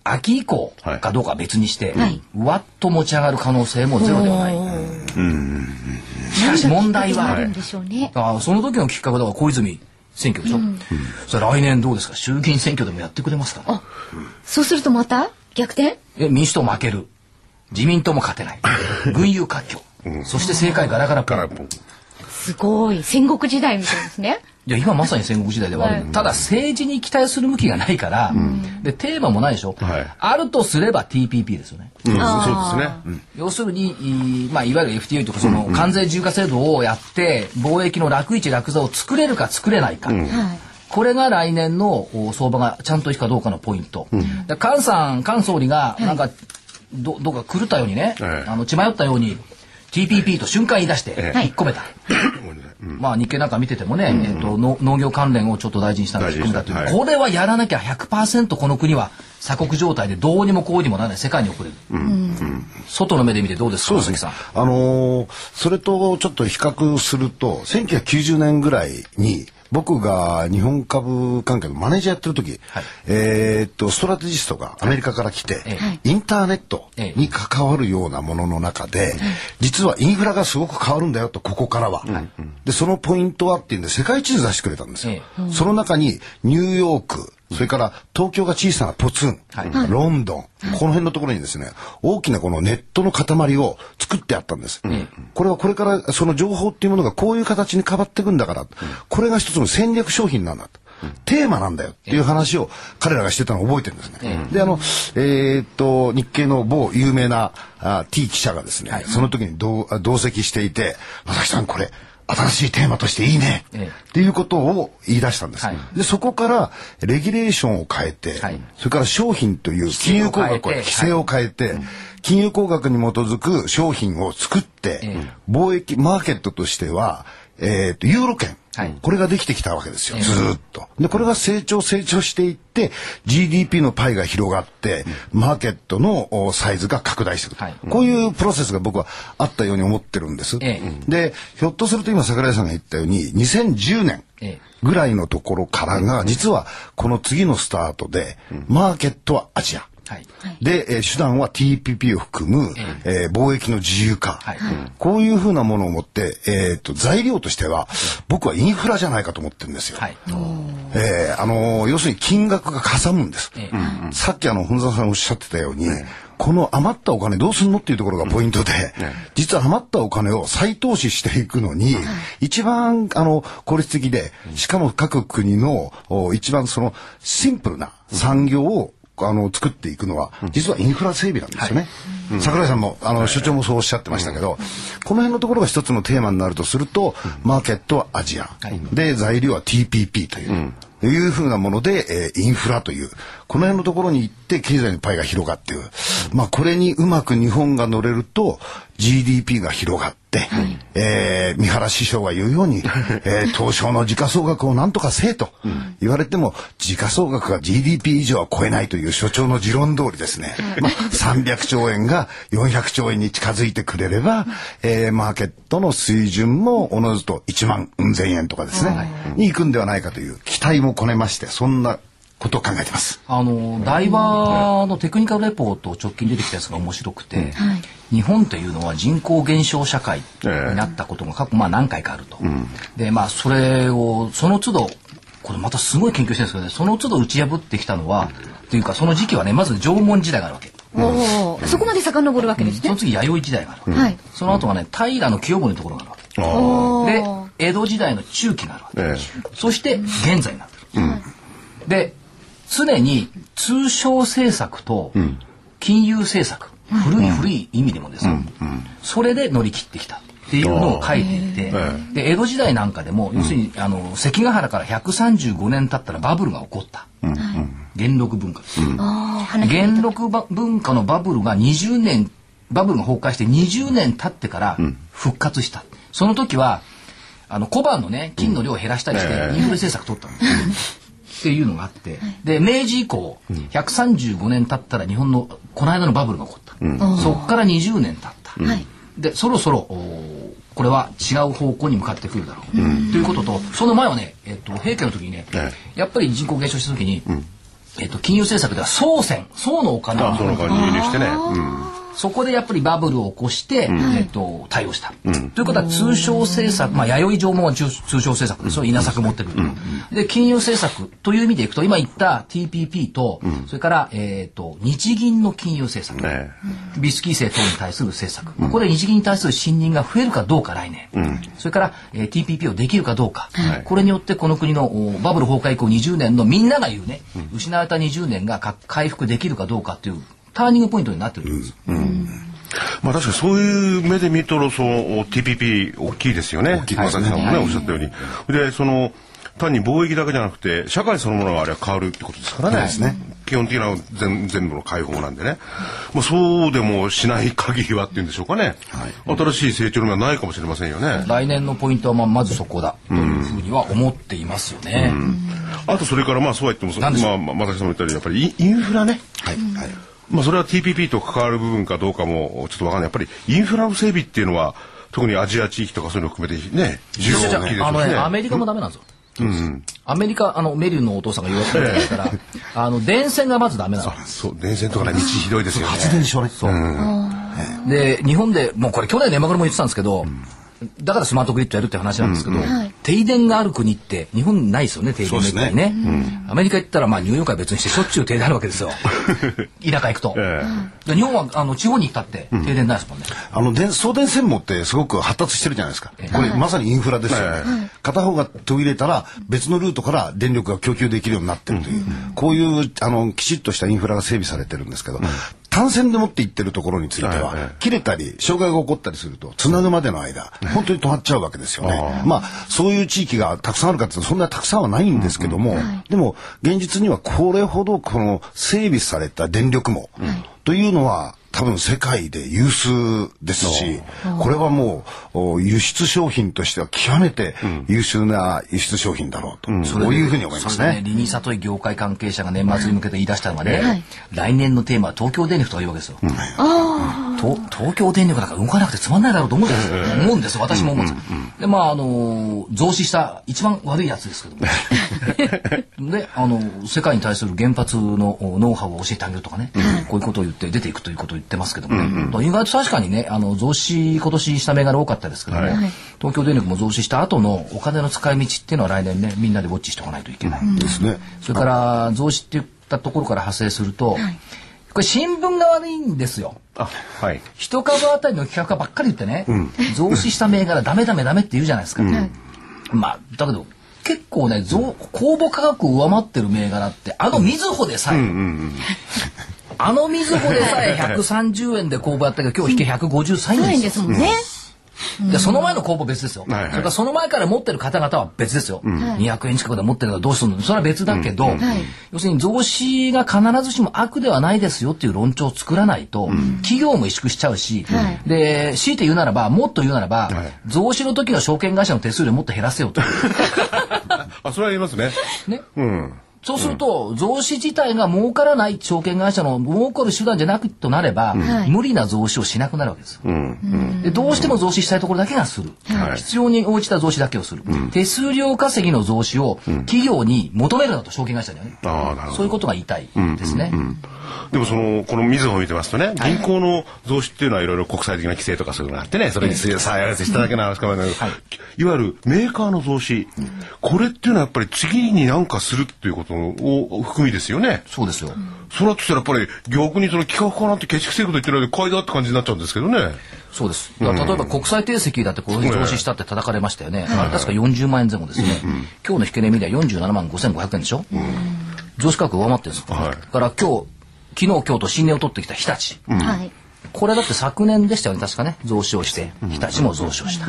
秋以降はいかどうかは別にして、はい。わっと持ち上がる可能性もゼロではない。しかし問題は、あるんでしょうね。ああその時のきっかけだから小泉選挙でしょ、それ来年どうですか？衆議院選挙でもやってくれますか、ね、そうするとまた？逆転？え民主党負ける。自民党も勝てない。群雄割拠、そして政界ガラガラポンすごい。戦国時代みたいですね。いや今まさに戦国時代ではある、はい。ただ政治に期待する向きがないから、でテーマもないでしょ、はい。あるとすれば TPP ですよね。うん、そうですね。うん。要するにい,、まあ、いわゆる FTA とかその関税自由化制度をやって貿易の楽市楽座を作れるか作れないか、はい。これが来年のお相場がちゃんといくかどうかのポイント。で菅さん、菅総理が、なんか、ど、どっか狂ったようにね、ええ。あの、血迷ったように、TPP と瞬間言い出して、ええ。引っ込めた。まあ、日経なんか見ててもね、えっと、の農業関連をちょっと大事にしたのを引っ込めたという、これはやらなきゃ100%この国は鎖国状態でどうにもこうにもならない世界に送れる。外の目で見てどうですか、さん。あのーそれとちょっと比較すると1990年ぐらいに僕が日本株関係のマネージャーやってる時、はい。えーっとストラテジストがアメリカから来て、えインターネットに関わるようなものの中で、実はインフラがすごく変わるんだよとここからは、でそのポイントはっていうんで世界地図出してくれたんですよ、えその中にニューヨークそれから東京が小さなポツン、ロンドン、この辺のところにですね、大きなこのネットの塊を作ってあったんです。これはこれからその情報っていうものがこういう形に変わっていくんだから、これが一つの戦略商品なんだと。テーマなんだよっていう話を彼らがしてたのを覚えてるんですね。で、あの、えーっと、日系の某有名なあ T 記者がですね、その時に同同席していて、正木さんこれ、新しいテーマとしていいね、ええ。っていうことを言い出したんです。はい。でそこからレギュレーションを変えて、はい。それから商品という金融工学を規規制を変えて制を変えて、金融工学に基づく商品を作って、ええ。貿易マーケットとしては、えーとユーロ圏、はい。これができてきたわけですよ、ええ。ずーっと。でこれが成長成長していって GDP のパイが広がって、マーケットのおサイズが拡大していく、はい。こういうプロセスが僕はあったように思ってるんです。ええ。でひょっとすると今桜井さんが言ったように2010年ええ。ぐらいのところからが実はこの次のスタートで、マーケットはアジア。はい。で、えー手段は TPP を含む、えー貿易の自由化、はい。こういうふうなものを持って、えー、と材料としては僕はインフラじゃないかと思ってるんですよ。はい。えーあのー要するに金額がかさむんです。えさっきあの本沢さんおっしゃってたように、この余ったお金どうすんのっていうところがポイントで、実は余ったお金を再投資していくのに、一番あの効率的で、しかも各国のお一番そのシンプルな産業をあの作っていくのは、実はインフラ整備なんですよね。桜井さんもあの所長もそうおっしゃってましたけど、この辺のところが一つのテーマになるとすると、マーケットはアジア、で材料は TPP という。いうふうなもので、えーインフラという、この辺のところに行って経済のパイが広がっている。まあこれにうまく日本が乗れると GDP が広がって、えー三原師匠が言うように、えー東証の時価総額をなんとかせえと言われても、時価総額が GDP 以上は超えないという所長の持論通りですね、まあ300兆円が400兆円に近づいてくれれば、えーマーケットの水準もおのずと1万うん千円とかですね、に行くんではないかという期待もこねまして、そんなことを考えてます。あの台場のテクニカルレポート直近出てきたやつが面白くて、日本というのは人口減少社会になったことが過去まあ何回かあると。でまあそれをその都度これまたすごい研究してるんですけどねその都度打ち破ってきたのはっていうかその時期はねまず縄文時代があるわけ。おーそこまで遡るわけですねその。次弥生時代があるわけ。はい。その後はね平清盛のところがあるわけ。おでー江戸時代の中期があるわけ。えそして現在になってる。で常に通商政策と金融政策、古い古い意味でもですよ、それで乗り切ってきた。っていうのを書いていて、で江戸時代なんかでも、要するにあの関ヶ原から135年経ったらバブルが起こった。元禄文化です。元禄ば文化のバブルが20年バブルが崩壊して20年経ってから復活した、その時はあの小判のね金の量を減らしたりしてええ。インフレ政策取ったの、っていうのがあってで明治以降135年経ったら日本のこの間のバブルが起こった、そこから20年経った、はい。でそろそろこれは違う方向に向かってくるだろう、ということとその前はね、えっと平家の時にね、えやっぱり人口減少した時に、えっと金融政策では総銭総のお金をあその間に輸入してね。うんそこでやっぱりバブルを起こして、えっと、対応した。ということは通商政策、まあ、弥生縄文は通通商政策ですよ。稲作持ってくる。で、金融政策という意味でいくと、今言った TPP と、それから、えっと、日銀の金融政策。えビスキー制等に対する政策。ここで日銀に対する信任が増えるかどうか来年。それから、えー TPP をできるかどうか。はいこれによってこの国のおバブル崩壊以降20年のみんなが言うね、失われた20年がか回復できるかどうかっていうターニングポイントになってるんです。まあ確かにそういう目で見とるその TPP 大きいですよね。きいねさんもね、おっしゃったように。で、その、単に貿易だけじゃなくて、社会そのものがあれは変わるってことですからね。ですね基本的な全全部の解放なんでね。まあそうでもしない限りはっていうんでしょうかね。新しい成長の目はないかもしれませんよね。来年のポイントはまあまずそこだというふうには思っていますよね。あとそれからまあそうは言っても、まあ、まさきさんも言ったように、やっぱりインフラね。はいはいまあそれは TPP と関わる部分かどうかもちょっとわかんない。やっぱりインフラの整備っていうのは、特にアジア地域とかそういうのを含めてね、重要大きいですあのね、よね。アメリカもダメなんですよ。アメリカ、あの、メリルのお父さんが言われてるですから、あの、電線がまずダメなの。そう、電線とかね、道ひどいですよね。発電所ねそうで、日本で、もうこれ去年年末も言ってたんですけど、だからスマートグリッドやるって話なんですけど、停電がある国って日本ないですよね、停電めったにね。アメリカ行ったらまあニューヨークは別にしてしょっちゅう停電あるわけですよ。田舎行くと。えで日本はあの地方に行ったって停電ないですもんね。あの電送電線網ってすごく発達してるじゃないですか。これまさにインフラですよね。片方が途切れたら別のルートから電力が供給できるようになってるという、こういうあのきちっとしたインフラが整備されてるんですけど、単線で持って行ってるところについては、切れたり障害が起こったりするとつなぐまでの間本当に止まっちゃうわけですよね。まあそういう地域がたくさんあるかってそんなたくさんはないんですけども、でも現実にはこれほどこの整備された電力網というのは多分世界で有数ですし、これはもうお輸出商品としては極めて優秀な輸出商品だろうと、そういうふうに思いますね、ね。リニーサという業界関係者が年末に向けて言い出したのがね、来年のテーマは東京電力とか言うわけですよ。と東京電力なんか動かなくてつまんないだろうと思うんですよ。思うんですよ。私も思うんですよ。で、まあ、あの、増資した一番悪いやつですけども。で、あの、世界に対する原発のおノウハウを教えてあげるとかね、こういうことを言って出ていくということを言ってますけどもね。意外と確かにね、あの、増資今年した銘柄多かったですけども、東京電力も増資した後のお金の使い道っていうのは来年ね、みんなでウォッチしておかないといけない。ですね。それから増資って言ったところから派生すると、これ新聞が悪いんですよ。あ、はい。一株当たりの企画ばっかり言ってね、増資した銘柄ダメダメダメって言うじゃないですか。まあだけど結構ね増公募価格を上回ってる銘柄ってあのみずほでさえ、あのみずほでさえ130円で公募やったけど今日引け153ない円でよ。んですすもんね。でその前の公募別ですよ、はいはい。それからその前から持ってる方々は別ですよ、200円近くで持ってるのはどうするの？それは別だけど、要するに増資が必ずしも悪ではないですよっていう論調を作らないと、企業も萎縮しちゃうし、で強いて言うならばもっと言うならば、増資の時の証券会社の手数料もっと減らせよと。あ、それは言いますね。ね。うん。そうすると、増資自体が儲からない証券会社の儲かる手段じゃなくとなれば、無理な増資をしなくなるわけですよ。でどうしても増資したいところだけがする、はい。必要に応じた増資だけをする、手数料稼ぎの増資を企業に求めるなと証券会社にはね。そういうことが言いたいですね。でもその、このみずほを見てますとね、銀行の増資っていうのはいろいろ国際的な規制とかそういうのがあってね、それにさあやらせしただけの話かもしれないけど、いわゆるメーカーの増資、これっていうのはやっぱり次に何かするっていうことを含みですよね。そうですよ。それだとしたらやっぱり逆にその企画かなってケチくせえこと言ってるので買いだって感じになっちゃうんですけどね。そうです。例えば国際定石だってこういうふうに増資したって叩かれましたよね。あれ確か40万円前後ですね。今日の引け値見りゃ47万5500円でしょ。増資価格上回ってるんですよ。はいだから今日、昨日今日と新値を取ってきた日立。はい。これだって昨年でしたよね、確かね。増資をして、日立も増資をした。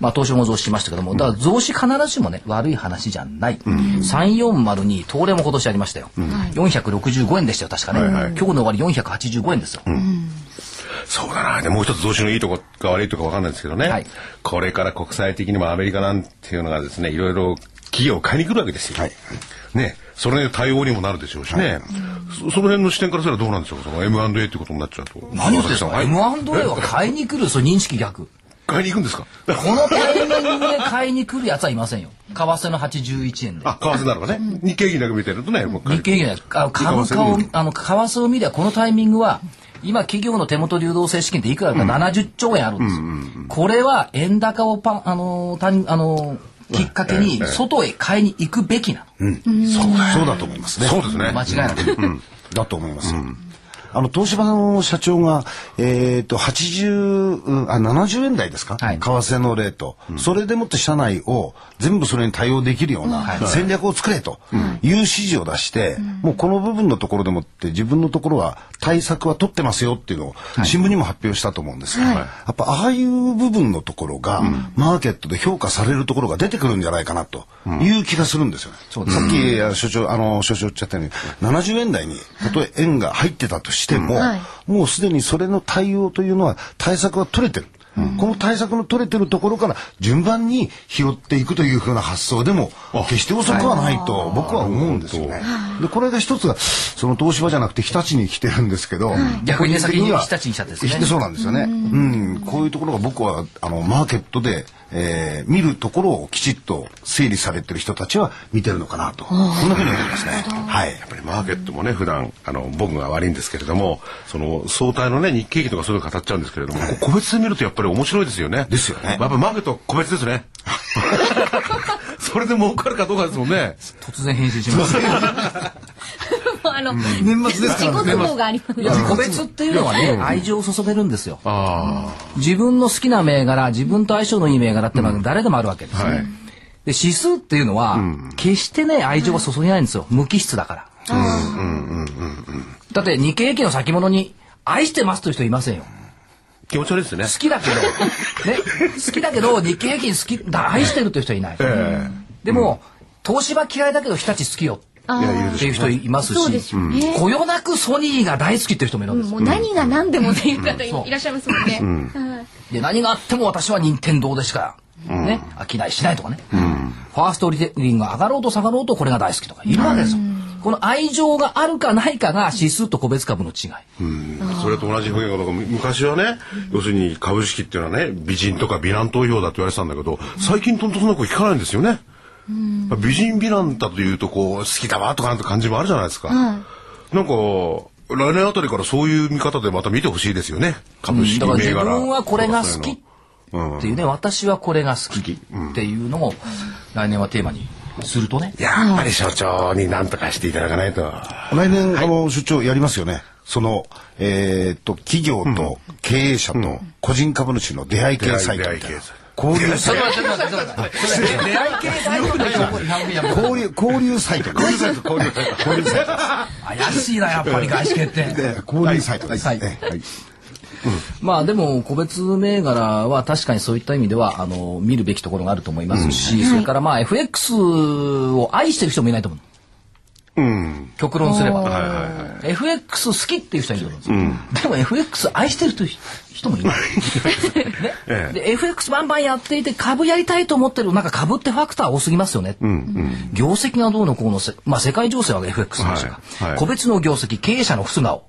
まあ、東証も増資しましたけども、だから増資必ずしもね、悪い話じゃない。3402、東レも今年ありましたよ。465円でしたよ、確かね。今日の終わり485円ですよ。そうだな。で、もう一つ増資のいいとこか悪いとこわかんないですけどね。はいこれから国際的にもアメリカなんていうのがですね、いろいろ企業を買いに来るわけですよ。ね。それで対応にもなるでしょうしね。そその辺の視点からすればどうなんでしょう？か。その M&A っていうことになっちゃうと。何言ってんですか？はい ?M&A は買いに来る、そう認識逆。買いに行くんですか？このタイミングで買いに来るやつはいませんよ。為替の81円で。あ、為替なのかね。日経平均だけ見てるとね、もう日経平均あ株価をあの、為替を見れば、このタイミングは、今企業の手元流動性資金っていくらあるか70兆円あるんですよ。これは円高をパン、あのー、たんあのー、きっかけに外へ買いに行くべきなそうだと思いますね。そうですね。の。間違いなく。だと思います。あの東芝の社長がえっ、と80うんあ70円台ですか、はい。為替のレート、それでもって社内を全部それに対応できるような戦略を作れという指示を出して、もうこの部分のところでもって自分のところは対策は取ってますよっていうのを新聞にも発表したと思うんですが、やっぱああいう部分のところが、マーケットで評価されるところが出てくるんじゃないかなという気がするんですよね。さっきあ所長あの所長おっしゃったように70円台にたとえ円が入ってたとしても、はいもうすでにそれの対応というのは対策は取れてる。この対策の取れてるところから順番に拾っていくというふうな発想でも決して遅くはないと僕は思うんですよね。でこれが一つがその東芝じゃなくて日立に来てるんですけど、逆にね個人的は先に日立に来ちゃってですね。でそうなんですよね。うん、こういうところが僕はあのマーケットで、えー見るところをきちっと整理されてる人たちは見てるのかなと。こんなふうに思いますね。はい。やっぱりマーケットもね、普段、あの、僕が悪いんですけれども、その、相対のね、日経平均とかそういうの語っちゃうんですけれども、個別で見るとやっぱり面白いですよね。ですよねやっぱりマーケットは個別ですね。それで儲かるかどうかですもんね。突然編集します。あの、年末です自己都合がありますいや、個別っていうのはね、愛情を注げるんですよ。あ自分の好きな銘柄、自分と相性のいい銘柄ってのは誰でもあるわけですよ。はいで、指数っていうのは、決してね、愛情は注げないんですよ。無機質だから。だって日経平均の先物に、愛してますという人いませんよ。あ、気持ち悪いですよね。好きだけど、ね、好きだけど、日経平均好きだ、愛してるという人はいない。えでも、東芝嫌いだけど日立好きよっていう人いますし、よね。こよなくソニーが大好きっていう人もいるんですよ。もう何が何でもっていう方いらっしゃいますもんね。はいで、何があっても私は任天堂でしか、ね、飽きないしないとかね。ファーストリテイリングが上がろうと下がろうとこれが大好きとかいるわけですよ。この愛情があるかないかが指数と個別株の違い。それと同じ表現がむ昔はね、要するに株式っていうのはね、美人とか美男投票だって言われてたんだけど、最近とんとそんな声聞かないんですよね。美人美男だというとこう好きだわとかなんて感じもあるじゃないですか。なんか来年あたりからそういう見方でまた見てほしいですよね。株式だから自銘柄。分はこれが好きっうんていうね、私はこれが好きっていうのを来年はテーマにするとね。やっぱり所長に何とかしていただかないと。来年、あの、所長やりますよね。その、えーっと、企業と経営者と個人株主の出会い系サイトみたいな。交流サイト。出会い系大丈夫でしょ交流、交流サイト。交流サイト、交流サイト。怪しいな、やっぱり外資系って。で交流サイトです。はいまあでも個別銘柄は確かにそういった意味ではあの見るべきところがあると思いますし、それからまあ FX を愛してる人もいないと思う。うん。極論すれば。はいはいはい。FX 好きっていう人いると思うんですよ。でも FX 愛してるという人もいない。ね ええ。で FX バンバンやっていて株やりたいと思ってるなんか株ってファクター多すぎますよね。業績がどうのこうのせ、まあ、世界情勢は FX の話か、はいはい。個別の業績経営者の素顔、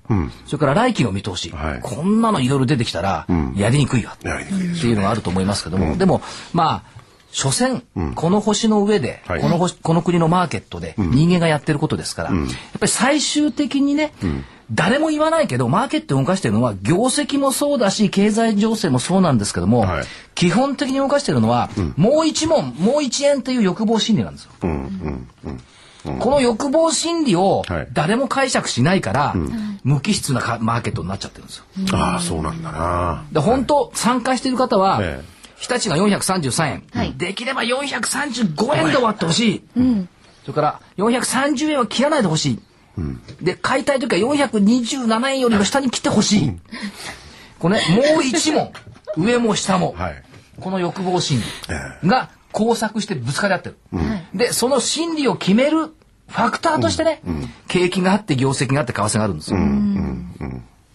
それから来期の見通し、はい。こんなのいろいろ出てきたらやりにくいわ、っていうのがあると思いますけども、でもまあ所詮、この星の上で、はい。この星この国のマーケットで人間がやってることですから、やっぱり最終的にね、誰も言わないけどマーケットを動かしているのは業績もそうだし経済情勢もそうなんですけども、はい。基本的に動かしているのは、もう一問もう一円という欲望心理なんですよ。この欲望心理をはい。誰も解釈しないから、無機質なかマーケットになっちゃってるんですよ。ああ、そうなんだな。で本当、参加している方は、ええ日立が433円、はい。できれば435円で終わってほしい、それから430円は切らないでほしい、で買いたい時は427円よりも下に切ってほしい、これね、もう一問、上も下も、はい。この欲望心理が交錯してぶつかり合ってる。で、その心理を決めるファクターとしてね、景気があって業績があって為替があるんですよ。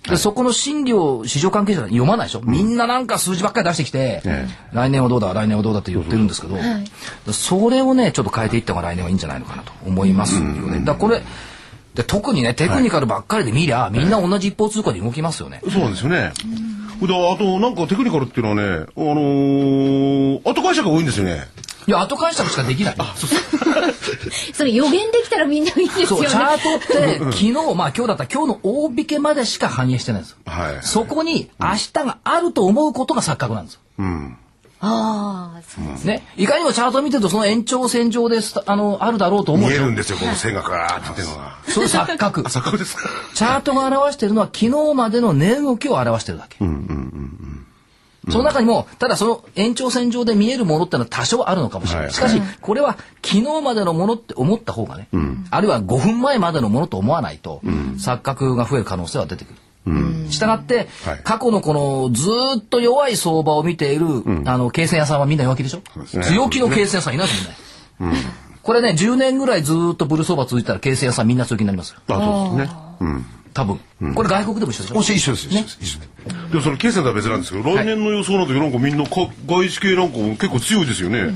でそこの心理を市場関係者は読まないでしょ、みんななんか数字ばっかり出してきて、え来年はどうだ来年はどうだって言ってるんですけど、それをねちょっと変えていった方が来年はいいんじゃないのかなと思いますよね。だからこれで特にねテクニカルばっかりで見りゃ、みんな同じ一方通貨で動きますよね。そうなんですよね。であと、なんかテクニカルっていうのはね、あのー、後会社が多いんですよね。いや後解釈しかできない。それ予言できたらみんないいですよねそうチャートって昨日まあ今日だったら今日の大引けまでしか反映してないんですよ。はい。そこに明日があると思うことが錯覚なんですよ。うん。ああそうね、いかにもチャートを見てるとその延長線上ですあのあるだろうと思う見えるんですよ、この線がガーっていうのが。それ錯覚 あ、錯覚ですか。チャートが表しているのは昨日までの値動きを表しているだけ。その中にも、ただその延長線上で見えるものってのは多少あるのかもしれない。はいしかし、これは昨日までのものって思った方がね、あるいは5分前までのものと思わないと、錯覚が増える可能性は出てくる。したがって、はい。過去のこのずーっと弱い相場を見ている、あの、経線屋さんはみんな弱気でしょ？ね。強気の経線屋さんいないですもんね。これね、10年ぐらいずーっとブル相場続いたら経線屋さんみんな強気になりますよ。あ、そうですね。うん。多分。これ外国でも一緒でしょもし一緒ですよ。ね一緒でもその経線とは別なんですけど、来年の予想の時なんかみんなか外資系なんかも結構強いですよね。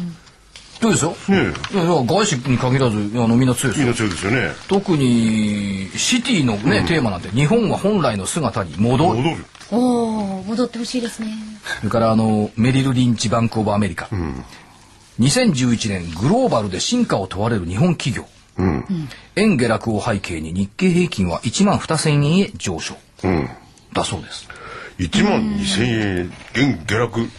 そうですよ。ねいやいや外資に限らずあのみんな強いですよみんな強いですよね。特にシティのね、テーマなんて日本は本来の姿に戻る戻る。おお戻ってほしいですねそれからあのメリル・リンチ・バンク・オブ・アメリカ、2011年グローバルで進化を問われる日本企業、円下落を背景に日経平均は1万2000円へ上昇、うん。だそうです。1万2000円、現下落。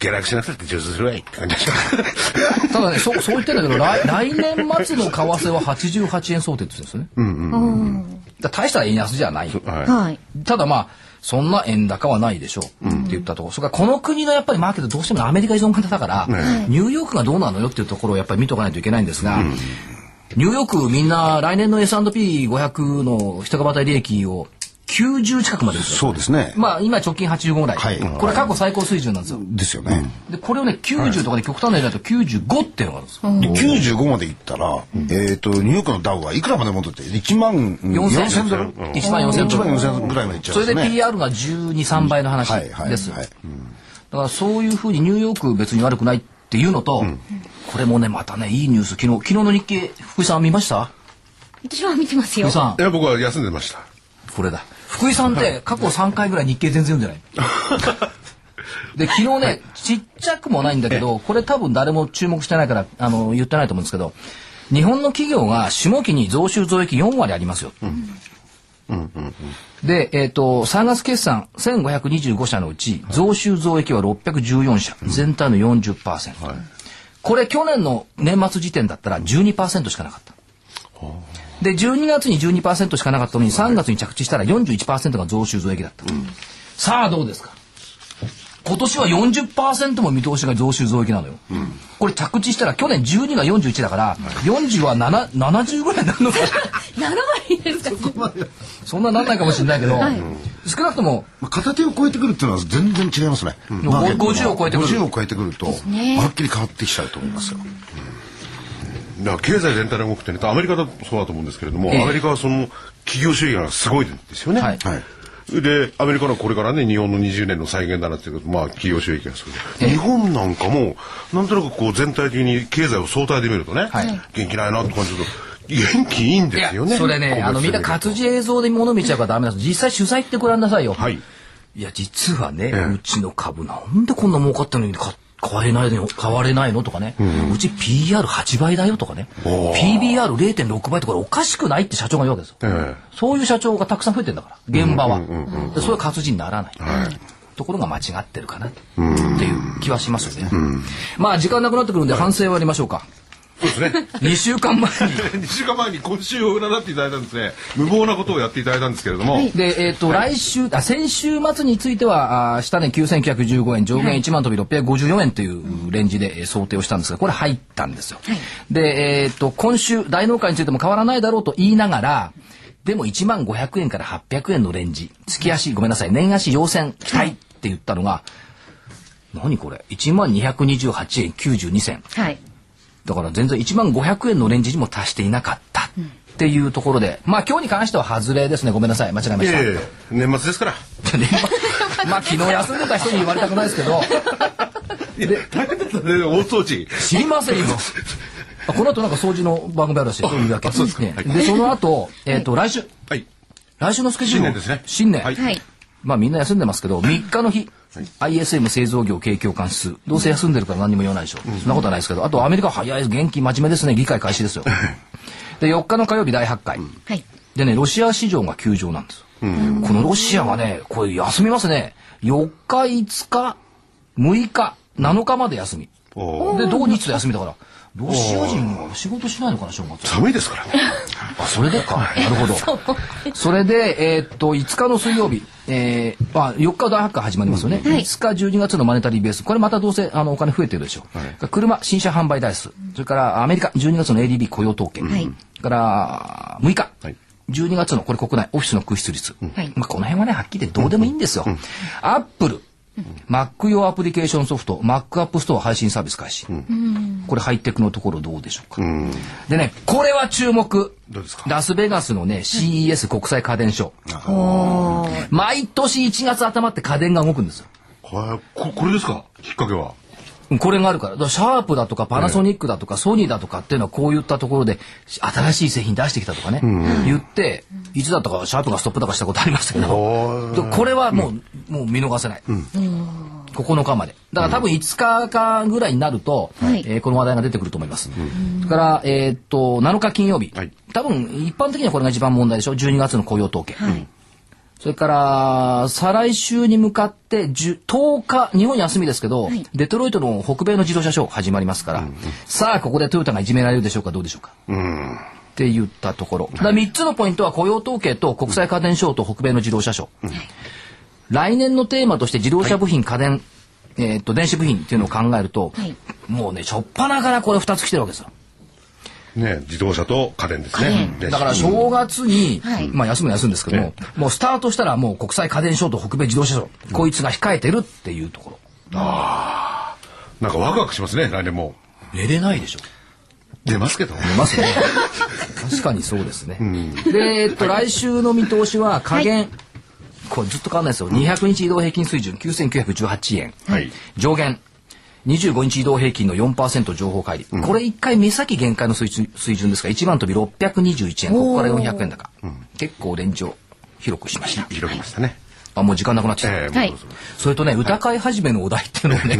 下落しなくて上手するわいって感じでした。ただねそうそう言ってんだけど来来年末の為替は88円想定って言ってるんですよね、だから大した円安じゃない。ははい。ただまあそんな円高はないでしょう。って言ったところ、それからこの国のやっぱりマーケットどうしてもアメリカ依存型だから、ニューヨークがどうなのよっていうところをやっぱり見とかないといけないんですが、ニューヨークみんな来年の S&P500 の一株当たり利益を90近くまでですよ。そうですね。まあ今直近85ぐらい、はい。これ過去最高水準なんですよ。ですよね。でこれをね90とかで極端なやつだと95っていうのがあるんですよ。で95までいったら、えっと、ニューヨークのダウはいくらまで戻って1万4000ドル？1万4000 1万4000ぐらいまでいっちゃそれでうんですね。PR が12、3倍の話はいはいですだからそういうふうにニューヨーク別に悪くないっていうのと、これもねまたねいいニュース。昨日昨日の日経福井さん見ました？私は見てますよ。福井さん。いや、僕は休んでました。これだ福井さんって過去3回ぐらい日経全然読んでない。で昨日ねちっちゃくもないんだけどこれ多分誰も注目してないからあの言ってないと思うんですけど日本の企業が下期に増収増益4割ありますよ、で、えっ、と、3月決算1525社のうち、増収増益は614社、全体の40%。これ去年の年末時点だったら12%しかなかった。で、12月に12%しかなかったのに、3月に着地したら41%が増収増益だった。さあ、どうですか？今年は40%も見通しが増収増益なのよ。これ着地したら去年12が41だから、40は7 70ぐらいになるのかな？7割ですか？そんななんないかもしれないけど、少なくともまあ片手を超えてくるっていうのは全然違いますね。マーケットの50を超えてくる。50を超えてくると、はっきり変わってきちゃうと思いますよ。だから経済全体の動くってね、アメリカだとそうだと思うんですけれども、ええアメリカはその企業収益がすごいですよね。はいはい。で、アメリカのこれからね、日本の20年の再現だなっていうこと、まあ、企業収益がすごい。日本なんかも、なんとなくこう、全体的に経済を相対で見るとね、はい元気ないなって感じすると、元気いいんですよね。それねあのみんな活字映像で物見ちゃうからダメなんです実際取材ってご覧なさいよ、はい。いや実はね、ええうちの株なんでこんな儲かったのにか買えないの買われないのとかね、うち PR8 倍だよとかね。おー。PBR0.6 倍とかおかしくないって社長が言うわけですよ、えそういう社長がたくさん増えてんだから現場は、でそれは活字にならない、はい。ところが間違ってるかなっていう気はしますよね、まあ時間なくなってくるんで反省をやりましょうか、そうですね。2週間前に 2週間前に今週を占っていただいたんですね。無謀なことをやっていただいたんですけれども、で、えっ、と、来週、あ、先週末については、あ下値9915円、上限1万飛び654円というレンジで、えー想定をしたんですが、これ入ったんですよ。で、えっ、と、今週、大納会についても変わらないだろうと言いながら、でも1万500円から800円のレンジ、月足、ごめんなさい、年足要線期待って言ったのが、何これ ?1 万228円92銭。はい。だから全然1万500円のレンジにも達していなかったっていうところで、まあ今日に関しては外れですね。ごめんなさい。間違えました。いやいやいや年末ですから。ねまあ昨日休んでた人に言われたくないですけど、で、大変だったね、大掃除。知りませんよ。あこの後なんか掃除の番組あるらしい。そういうわけ。そうですかねはいで、その後、えっと、来週。はい。来週のスケジュール新年ですね新年。はいはい。まあみんな休んでますけど、3日の日、ISM 製造業景況感指数。どうせ休んでるから何にも言わないでしょ。そんなことはないですけど、あとアメリカは早いです。元気真面目ですね。議会開始ですよ。で、4日の火曜日第8回。はい。でね、ロシア市場が休場なんですよ。このロシアがね、これ休みますね。4日、5日、6日、7日まで休み。で、土日と休みだから、ロシア人は仕事しないのかな、正月。寒いですからね。あ、それでか。なるほど。それで、えーっと、5日の水曜日、えー、まあ、4日第8回始まりますよね。はい5日、12月のマネタリーベース。これまたどうせ、あの、お金増えてるでしょう。車、新車販売台数。それから、アメリカ、12月の ADB 雇用統計。はいそれから、6日。はい12月のこれ国内オフィスの空室率、はいまあ、この辺はねはっきり言ってどうでもいいんですよ。アップル Mac 用アプリケーションソフト Mac App Store 配信サービス開始、これハイテクのところどうでしょうか、でねこれは注目。どうですか？ラスベガスのね CES 国際家電ショー。毎年1月頭って家電が動くんですよ。これですか？きっかけは。これがあるから。だからシャープだとかパナソニックだとかソニーだとかっていうのはこういったところで新しい製品出してきたとかね、言って、いつだったかシャープがストップ高したことありましたけど、でこれはもう、もう見逃せない。9日まで。だから多分5日かぐらいになると、はいえーこの話題が出てくると思います。それから、えーっと、7日金曜日。はい多分一般的にはこれが一番問題でしょ ?12 月の雇用統計。それから、再来週に向かって、10 10日、日本休みですけど、はいデトロイトの北米の自動車ショー始まりますから、さあ、ここでトヨタがいじめられるでしょうか、どうでしょうか？って言ったところ。だから3つのポイントは雇用統計と国際家電ショーと北米の自動車ショー。来年のテーマとして自動車部品、家電、えーっと、電子部品っていうのを考えると、はいもうね、しょっぱなからこれ2つ来てるわけですよ。ね、自動車と家電です家ね。電だから正月に、はいまあ休む休むんですけども、もうスタートしたらもう国際家電ショーと北米自動車ショー、こいつが控えてるっていうところ。なんかワクワクしますね、来年も。寝れないでしょ。出ますけど。寝ますね。確かにそうですね。で、えっと、来週の見通しは加減、これずっと変わんないですよ。200日移動平均水準9918円。はい。上限。25日移動平均の4%情報乖離、これ一回目先限界の水準水準ですが1番飛び621円。ここから400円高、結構レンジを広くしました。広げましたね。あもう時間なくなっちゃった、ええはい。それとね歌会始めのお題っていうのをね、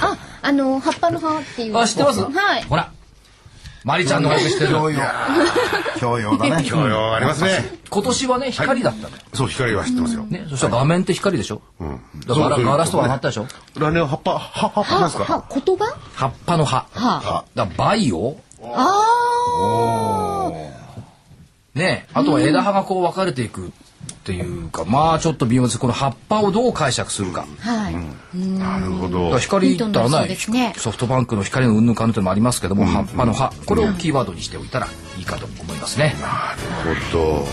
あ、あの、葉っぱの葉っていう。あ知ってます、はい。ほらマリちゃんの方がよく知ってる。教養。教養だね。教養ありますね。今年はね光だったのよ、そう、光は知ってますよ。ね、そしたら画面って光でしょ、だからガラスとか上がったでしょ？来年は葉っぱ、葉、葉っぱですか？は、言葉？葉っぱの葉。はだバイオあねあとは枝葉がこう分かれていくっていうか、まあちょっと微妙です。この葉っぱをどう解釈するか。あ。はい。なるほど。光ったらい。いと思いそうね。ソフトバンクの光のうんぬんかんぬんってのもありますけども、葉っぱの葉。これをキーワードにしておいたらいいかと思いますね。なるほど。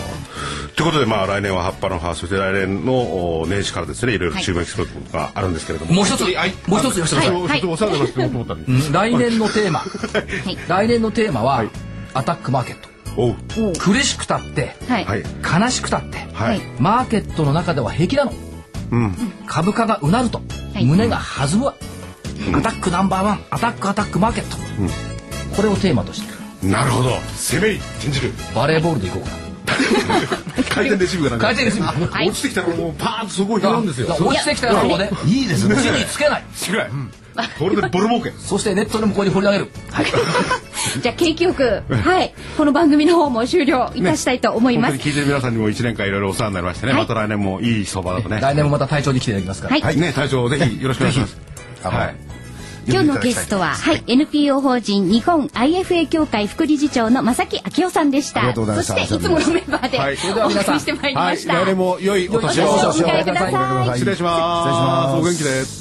ということで、まあ、来年は葉っぱの葉、そして来年のお年始からですね、いろいろ注目することがあるんですけれども。もう一つ、もう一つ吉田さん、来年のテーマ、い。来年のテーマは、アタックマーケット。苦しくたって、はい。はい。悲しくたって、はい。マーケットの中では平気なの。うん。株価がうなると、はい胸が弾むわ、アタックナンバーワンアタックアタックマーケット、これをテーマとしてなるほど。攻めに転じる。バレーボールでいこうかな 回転レシーブがなんか。回転レシーブはい落ちてきたらもうパーンとそこを拾うんですよ。落ちてきたらそこでいいですね。地につけない違う。これでボル儲け。そしてネットでもここに掘り上げる、はい、じゃあ、景気よく、はい。この番組の方も終了いたしたいと思います。本当に聞いてる皆さんにも一年間いろいろお世話になりましてね、はいまた来年もいい相場だとね。来年もまた隊長に来ていただきますか？ら、はいはい、ね、隊長ぜひよろしくお願いします。はい。今日のゲストは、はい、NPO 法人日本 IFA 協会副理事長の正木昭夫さんでした。ありがとうございましたそして、いつものメンバーで、はいそれではお送りしてまいりました。来年も良いお年を。お迎えください失礼します。お元気です。